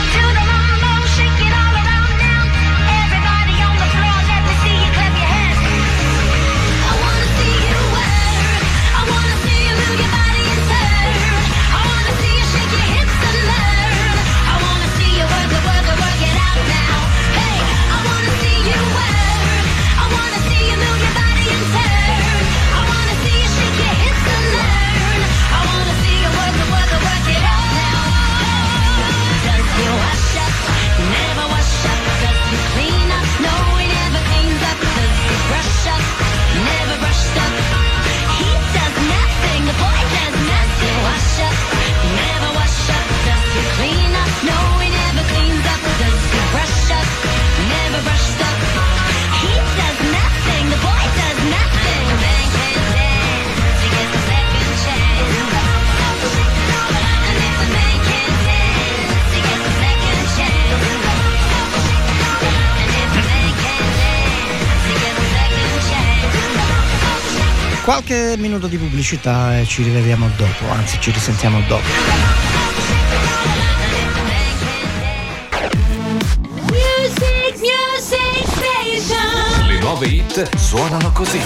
Minuto di pubblicità e ci rivediamo dopo, anzi ci risentiamo dopo. Music, music station. Le nuove hit suonano così.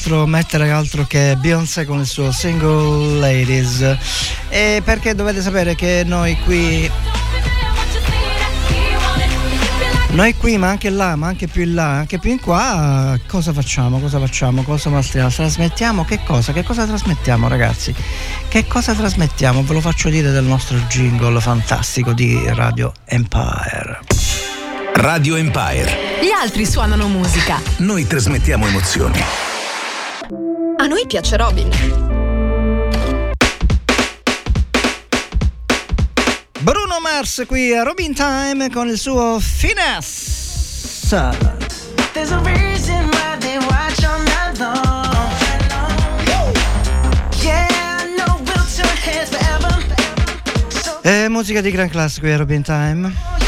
altro, mettere altro che Beyoncé con il suo single Ladies. E perché dovete sapere che noi qui noi qui, ma anche là, ma anche più in là, anche più in qua, cosa facciamo? Cosa facciamo? Cosa mastriamo? Trasmettiamo che cosa? Che cosa trasmettiamo, ragazzi? Che cosa trasmettiamo? Ve lo faccio dire del nostro jingle fantastico di Radio Empire. Radio Empire. Gli altri suonano musica. Noi trasmettiamo emozioni. A noi piace Robin. Bruno Mars qui a Robin Time con il suo Finesse. There's a reason why they watch all night. Yeah, no, we'll turn hands forever. Eh, musica di gran classe qui a Robin Time.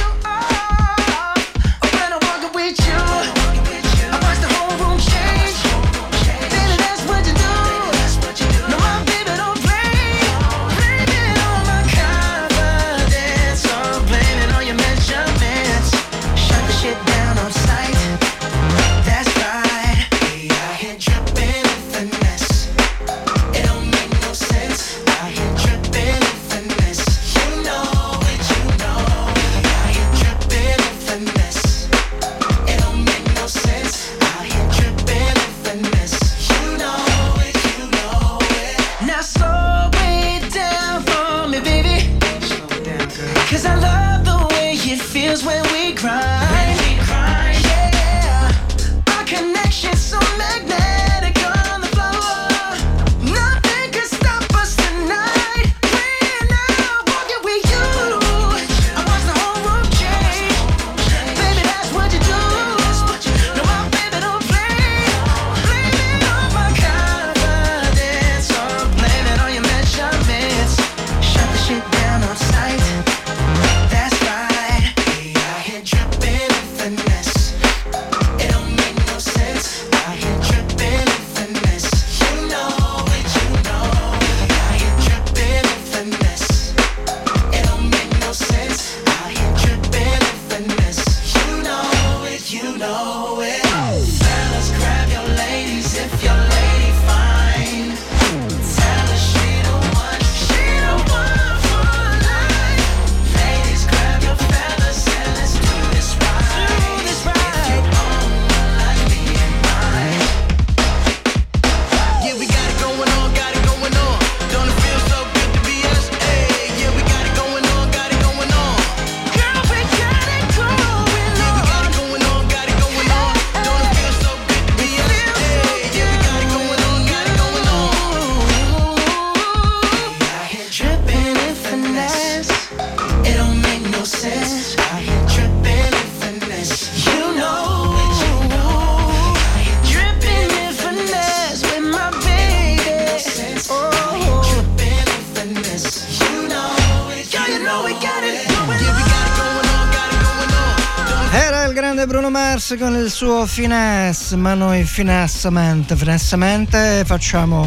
Mars con il suo finesse, ma noi finessamente, finessamente facciamo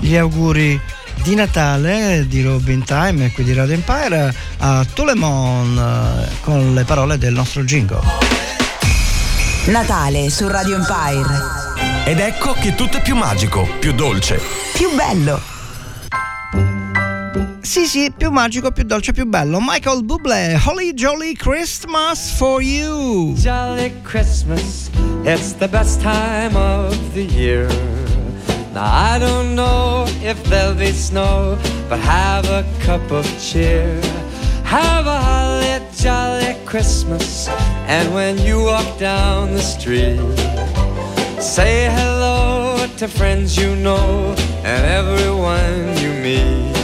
gli auguri di Natale di Robin Time e qui di Radio Empire a Tulemon eh, con le parole del nostro jingle. Natale su Radio Empire. Ed ecco che tutto è più magico, più dolce. Più bello. Sì, sì, più magico, più dolce, più bello. Michael Bublé, Holly Jolly Christmas for you. Jolly Christmas, it's the best time of the year. Now I don't know if there'll be snow, but have a cup of cheer. Have a holly jolly Christmas, and when you walk down the street, say hello to friends you know and everyone you meet.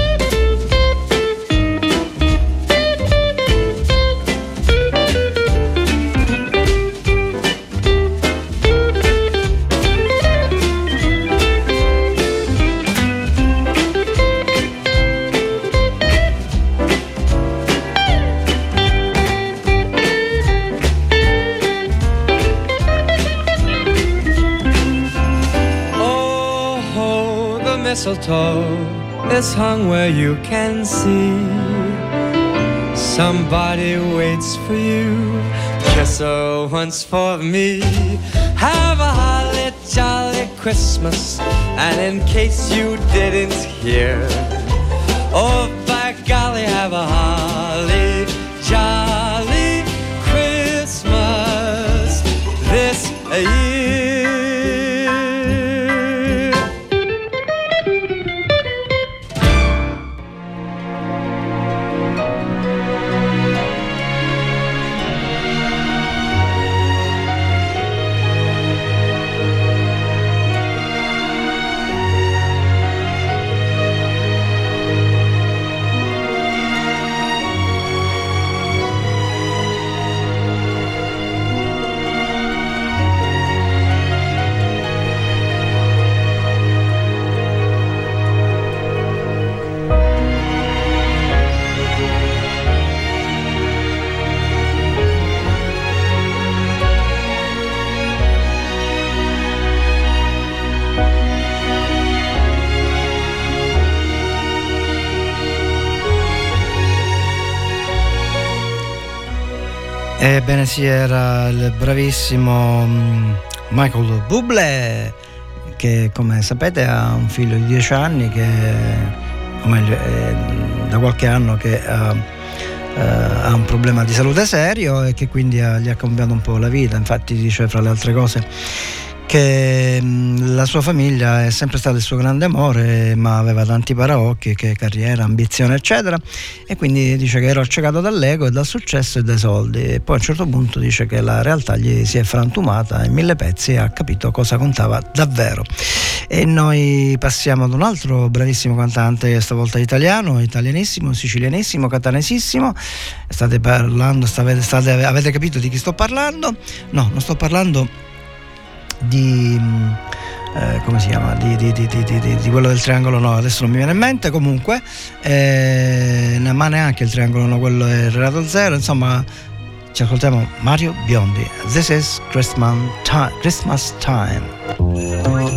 Mistletoe is hung where you can see. Somebody waits for you. Kiss her once for me. Have a holly jolly Christmas. And in case you didn't hear, oh, by golly, have a holly jolly Christmas this year. Ebbene sì, era il bravissimo mm, Michael Bublé che come sapete ha un figlio di 10 anni che, o meglio, da qualche anno che ha, eh, ha un problema di salute serio e che quindi ha- gli ha cambiato un po' la vita. Infatti dice fra le altre cose che mh, la sua famiglia è sempre stato il suo grande amore, ma aveva tanti paraocchi, che carriera, ambizione, eccetera, e quindi dice che era accecato dall'ego e dal successo e dai soldi. E poi a un certo punto dice che la realtà gli si è frantumata in mille pezzi e ha capito cosa contava davvero. E noi passiamo ad un altro bravissimo cantante, stavolta italiano, italianissimo, sicilianissimo, catanesissimo. State parlando, state- state- avete capito di chi sto parlando? No, non sto parlando di eh, come si chiama di, di- di- di- quello del triangolo no adesso non mi viene in mente comunque eh, ma neanche il triangolo no quello è Renato Zero insomma ci ascoltiamo Mario Biondi This is Christmas Time, Christmas time.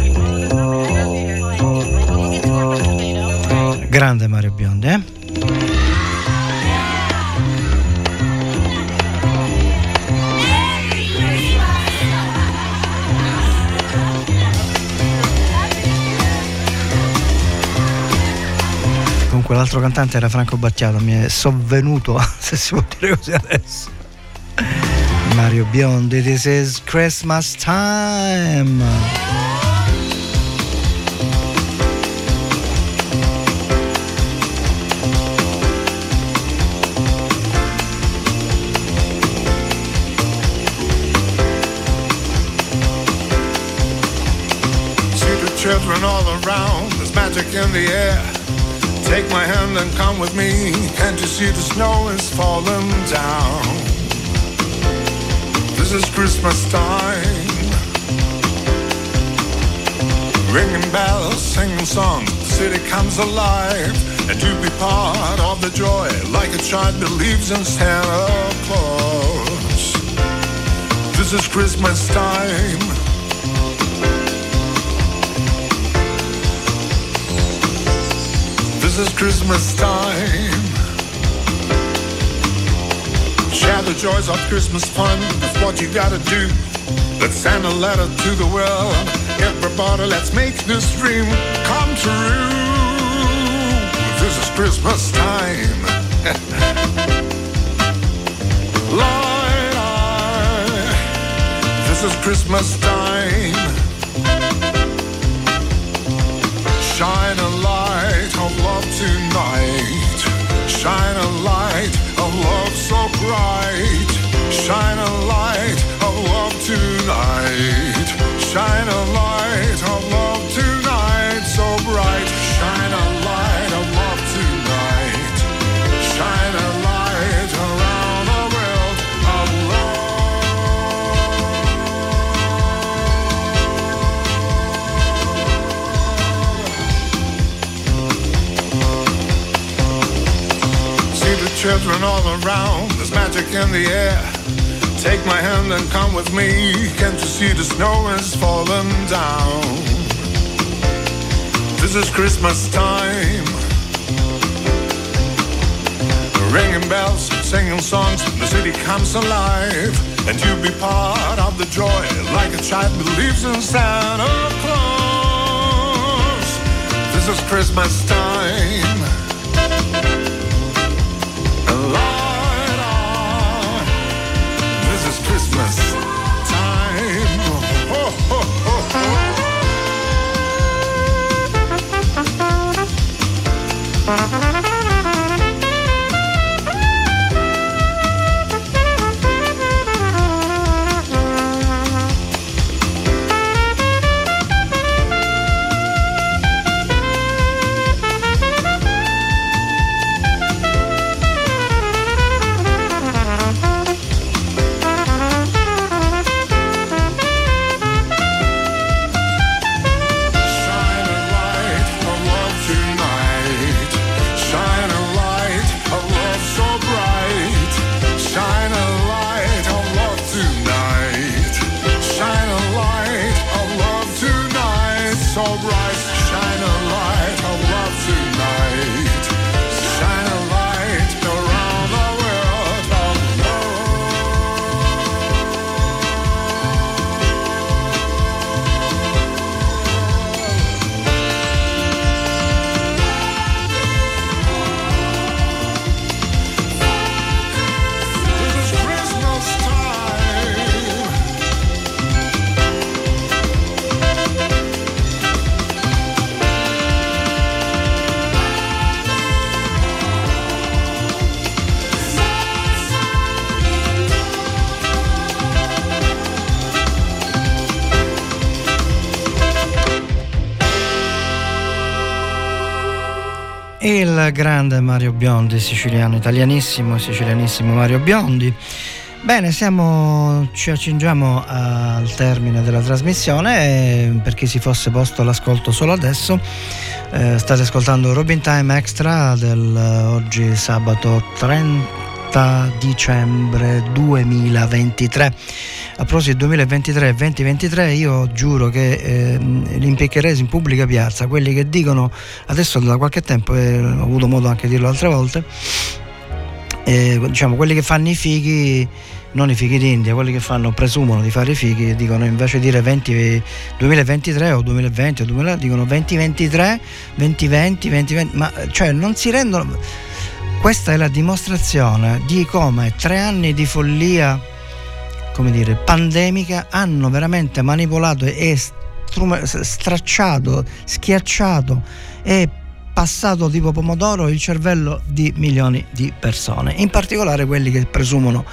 grande Mario Biondi eh? Comunque l'altro cantante era Franco Battiato, mi è sovvenuto, se si può dire così adesso. Mario Biondi, this is Christmas time. Children all around, there's magic in the air. Take my hand and come with me. Can't you see the snow is falling down? This is Christmas time. Ringing bells, singing songs, the city comes alive. And you be part of the joy, like a child believes in Santa Claus. This is Christmas time. This is Christmas time. Share the joys of Christmas fun. That's what you gotta do. Let's send a letter to the world. Everybody, let's make this dream come true. This is Christmas time. Eye. This is Christmas time. Shine a light tonight. Shine a light of love so bright. Shine a light of love tonight. Shine a light of love children all around, there's magic in the air. Take my hand and come with me. Can't you see the snow is falling down? This is Christmas time. Ringing bells, singing songs, the city comes alive. And you be part of the joy, like a child believes in Santa Claus. This is Christmas time. Música Grande Mario Biondi, siciliano, italianissimo, sicilianissimo Mario Biondi. Bene, siamo, ci accingiamo al termine della trasmissione. e Per chi si fosse posto l'ascolto solo adesso, eh, state ascoltando Robin Time Extra del eh, oggi sabato 30 dicembre 2023. A proposito 2023 e 2023 io giuro che ehm, li impiccherei in pubblica piazza, quelli che dicono adesso da qualche tempo, e ho avuto modo anche di dirlo altre volte, eh, diciamo quelli che fanno i fighi non i fighi d'India, quelli che fanno, presumono di fare i fighi, dicono invece di dire 20, 2023 o 2020 o 2000, dicono 2023, 2020, 2020, ma cioè non si rendono. Questa è la dimostrazione di come tre anni di follia, come dire, pandemica hanno veramente manipolato e strum- stracciato, schiacciato e passato tipo pomodoro il cervello di milioni di persone, in particolare quelli che presumono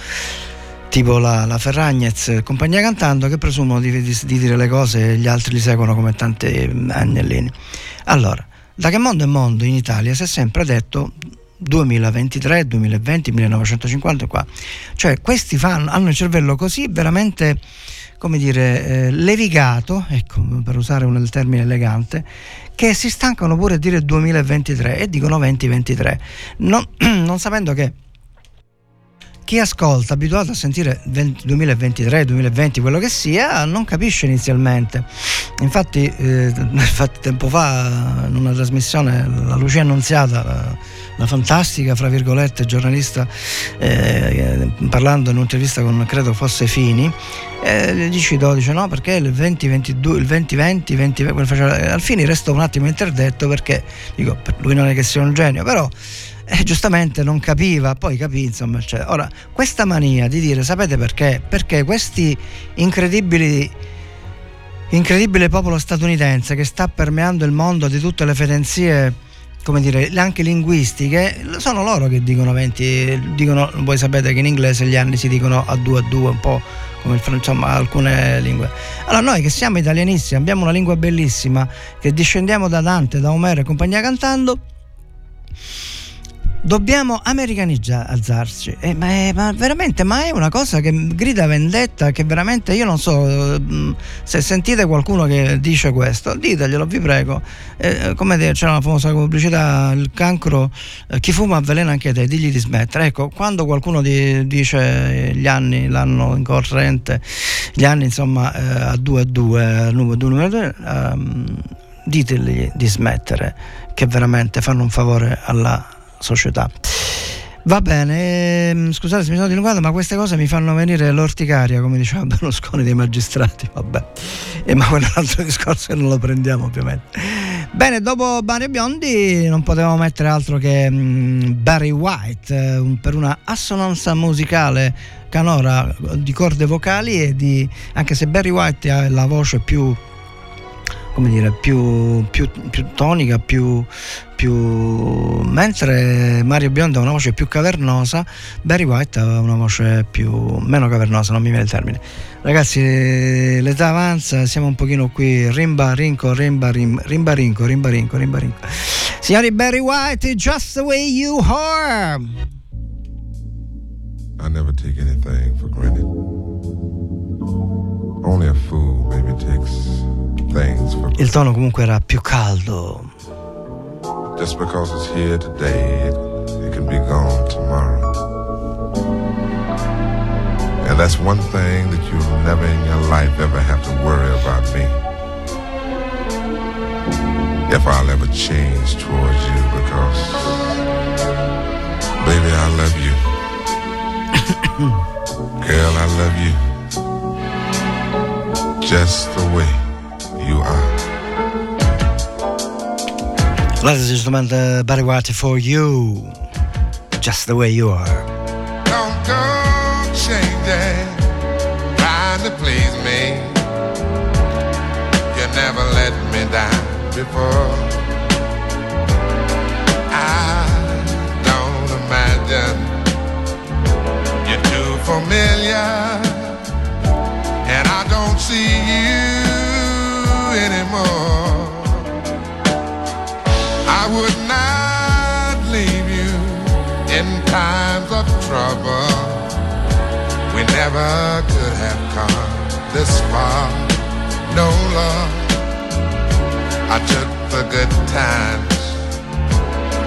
tipo la, la Ferragnez compagnia cantando che presumono di, di- di dire le cose e gli altri li seguono come tanti agnellini. Allora, da che mondo è mondo in Italia si è sempre detto 2023, 2020, 1950 e qua. Cioè questi fanno, hanno il cervello così veramente, come dire, eh, levigato, ecco, per usare un termine elegante, che si stancano pure a dire 2023 e dicono 2023, non, non sapendo che chi ascolta, abituato a sentire 20 2023, 2020, quello che sia, non capisce inizialmente. Infatti, eh, infatti tempo fa, in una trasmissione, la Lucia Annunziata, la, la fantastica, fra virgolette, giornalista, eh, parlando in un'intervista con, credo fosse Fini, eh, gli citò, dice no, perché il 2022, il 2020, 20, quello faceva- eh, al fine resto un attimo interdetto perché, dico, lui non è che sia un genio, però eh, giustamente non capiva, poi capì, insomma, eccetera. Ora, questa mania di dire, sapete perché? Perché questi incredibili incredibile popolo statunitense che sta permeando il mondo di tutte le fedenzie come dire, anche linguistiche, sono loro che dicono 20, dicono, voi sapete che in inglese gli anni si dicono a due a due, un po' come il insomma alcune lingue. Allora noi che siamo italianissimi, abbiamo una lingua bellissima, che discendiamo da Dante, da Omero e compagnia cantando, Dobbiamo americanizzarci, Eh, ma, è- ma veramente, ma è una cosa che grida vendetta, che veramente io non so mm, se sentite qualcuno che dice questo, diteglielo, vi prego. Eh, come dire, c'è una famosa pubblicità, il cancro, eh, chi fuma avvelena anche te, digli di smettere. Ecco, quando qualcuno di- dice eh, gli anni, l'anno in corrente, gli anni insomma eh, a due a due, a numero due, numero due, ehm, ditegli di smettere, che veramente fanno un favore alla società. Va bene, ehm, scusate se mi sono dilungato, ma queste cose mi fanno venire l'orticaria, come diceva Berlusconi dei magistrati, vabbè. E ma quello è un altro discorso che non lo prendiamo ovviamente. Bene, dopo Mario Biondi non potevamo mettere altro che mm, Barry White eh, per una assonanza musicale canora di corde vocali e di anche se Barry White ha la voce più come dire, più, più, più tonica, più, più... mentre Mario Biondo ha una voce più cavernosa, Barry White ha una voce più meno cavernosa, non mi viene il termine. Ragazzi, l'età avanza, siamo un pochino qui, rimba, rinco, rimba, rim, rimba, rinco, rimba, rinco, rimba, rinco. Signori Barry White, just the way you are. I never take anything for granted. Only a fool maybe takes Il tono comunque era più caldo. just because it's here today, it, it can be gone tomorrow. And that's one thing that you'll never in your life ever have to worry Uh, Barry for you. Just the way you are. Don't go trying to please me. You never let me down before. I don't imagine you're too familiar, and I don't see you anymore. Would not leave you in times of trouble. We never could have come this far. No love. I took the good times.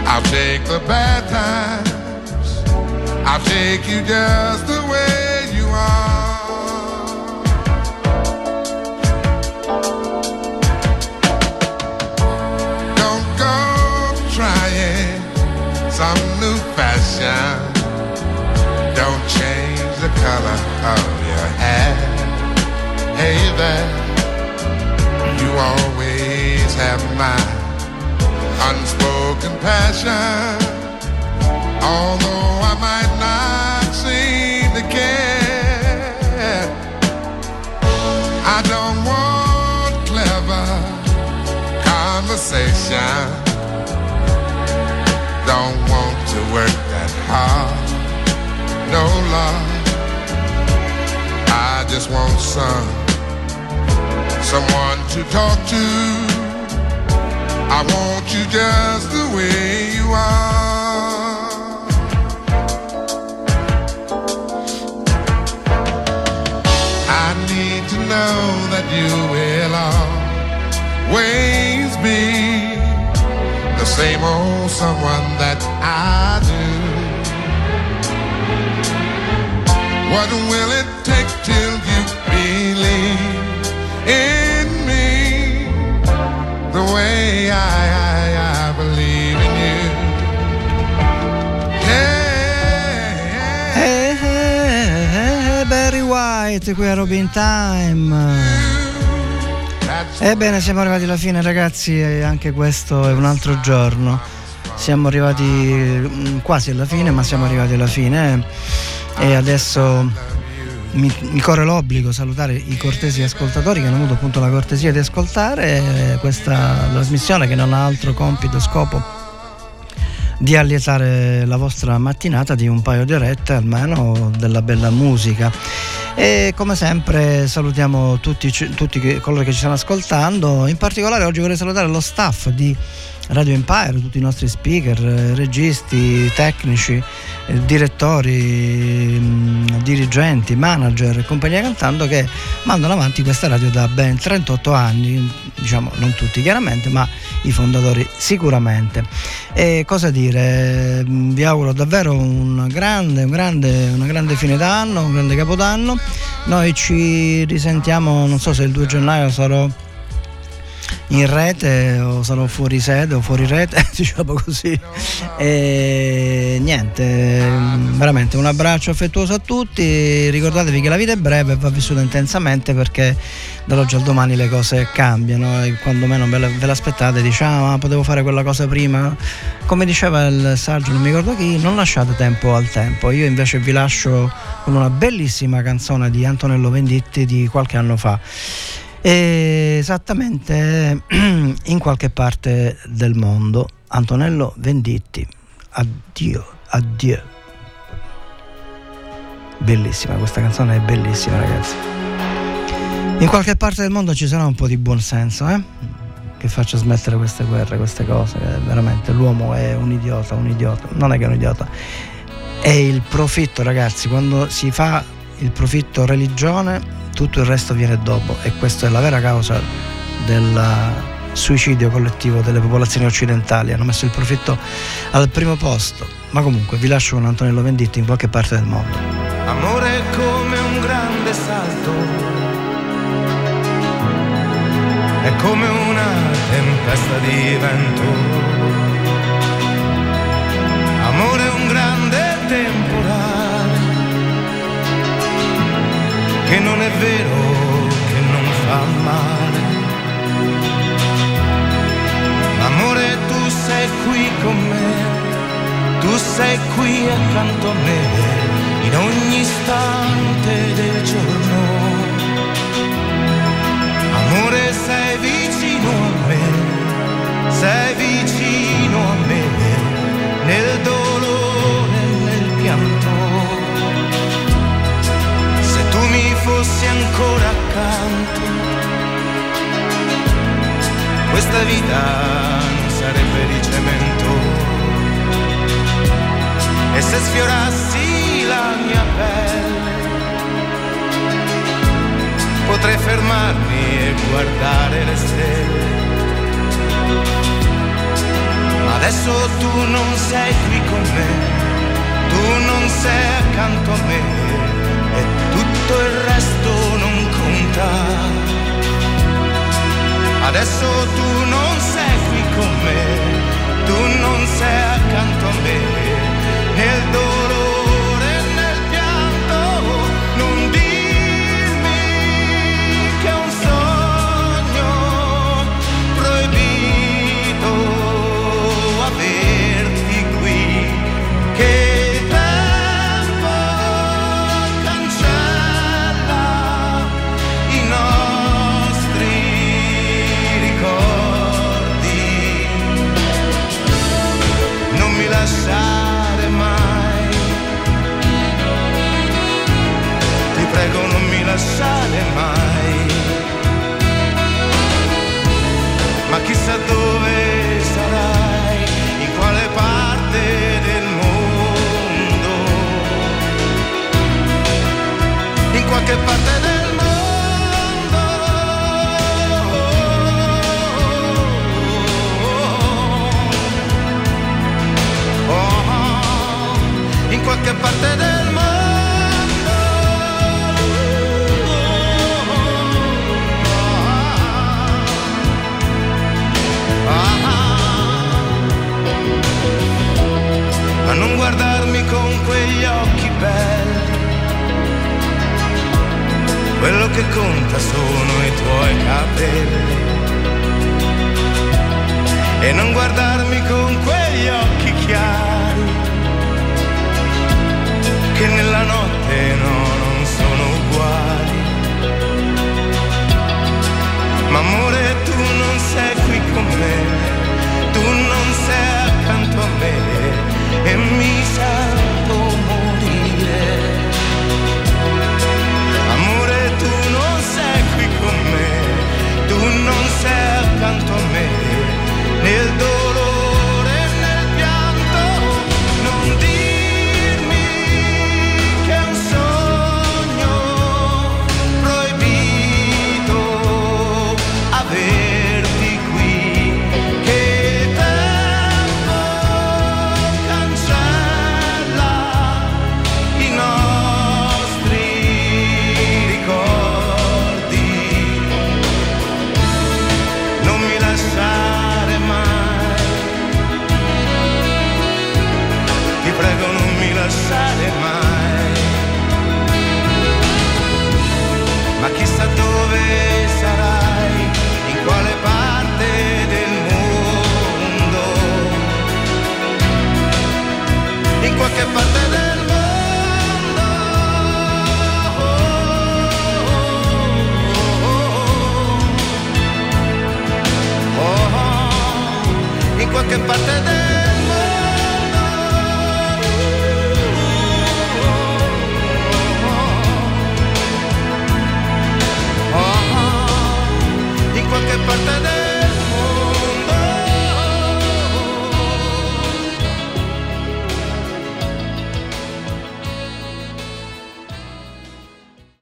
I'll take the bad times. I'll take you just the way fashion. Don't change the color of your hair. Hey there, you always have my unspoken passion. Although I might not seem to care, I don't want clever conversation. Don't want to work hard. No love. I just want some, someone to talk to. I want you just the way you are. I need to know that you will always be the same old someone that I do. What will it take till you believe in me the way I, I, I believe in you? Eh, eh, eh, Barry White qui a Robin Time. Ebbene, siamo arrivati alla fine, ragazzi, e anche questo è un altro giorno. Siamo arrivati mm, quasi alla fine, ma siamo arrivati alla fine. E adesso mi, mi corre l'obbligo salutare i cortesi ascoltatori che hanno avuto appunto la cortesia di ascoltare questa trasmissione che non ha altro compito scopo di allietare la vostra mattinata di un paio di orette almeno della bella musica. E come sempre salutiamo tutti, tutti coloro che ci stanno ascoltando, in particolare oggi vorrei salutare lo staff di Radio Empire, tutti i nostri speaker, registi, tecnici, eh, direttori, mh, dirigenti, manager e compagnia cantando che mandano avanti questa radio da ben 38 anni, diciamo non tutti chiaramente, ma i fondatori sicuramente. E cosa dire? Mh, Vi auguro davvero un grande, un grande, una grande fine d'anno, un grande capodanno. Noi ci risentiamo, non so se il 2 gennaio sarò in rete o sarò fuori sede o fuori rete, diciamo così. E niente, veramente un abbraccio affettuoso a tutti. Ricordatevi che la vita è breve e va vissuta intensamente perché dall'oggi al domani le cose cambiano e quando meno ve, la- ve l'aspettate dice ah ma potevo fare quella cosa prima. Come diceva il saggio, non mi ricordo chi, non lasciate tempo al tempo. Io invece vi lascio con una bellissima canzone di Antonello Venditti di qualche anno fa. Esattamente in qualche parte del mondo. Antonello Venditti. Addio, addio. Bellissima, questa canzone è bellissima ragazzi. In qualche parte del mondo ci sarà un po' di buonsenso, eh? Che faccia smettere queste guerre, queste cose. eh, Veramente l'uomo è un idiota, un idiota. Non è che è un idiota. È il profitto, ragazzi. Quando si fa il profitto religione, tutto il resto viene dopo. E questa è la vera causa del suicidio collettivo delle popolazioni occidentali. Hanno messo il profitto al primo posto. Ma comunque vi lascio con Antonello Venditti in qualche parte del mondo. Amore è come un grande salto, è come una tempesta di vento. Amore è un grande è vero che non fa male. Amore tu sei qui con me, tu sei qui accanto a me in ogni istante del giorno. Amore sei vicino a me, sei vicino a me nel dolore fossi ancora accanto, questa vita non sarebbe di cemento. E se sfiorassi la mia pelle, potrei fermarmi e guardare le stelle. Ma adesso tu non sei qui con me, tu non sei accanto a me tutto il resto non conta. Adesso tu non sei qui con me, tu non sei accanto a me nel dolore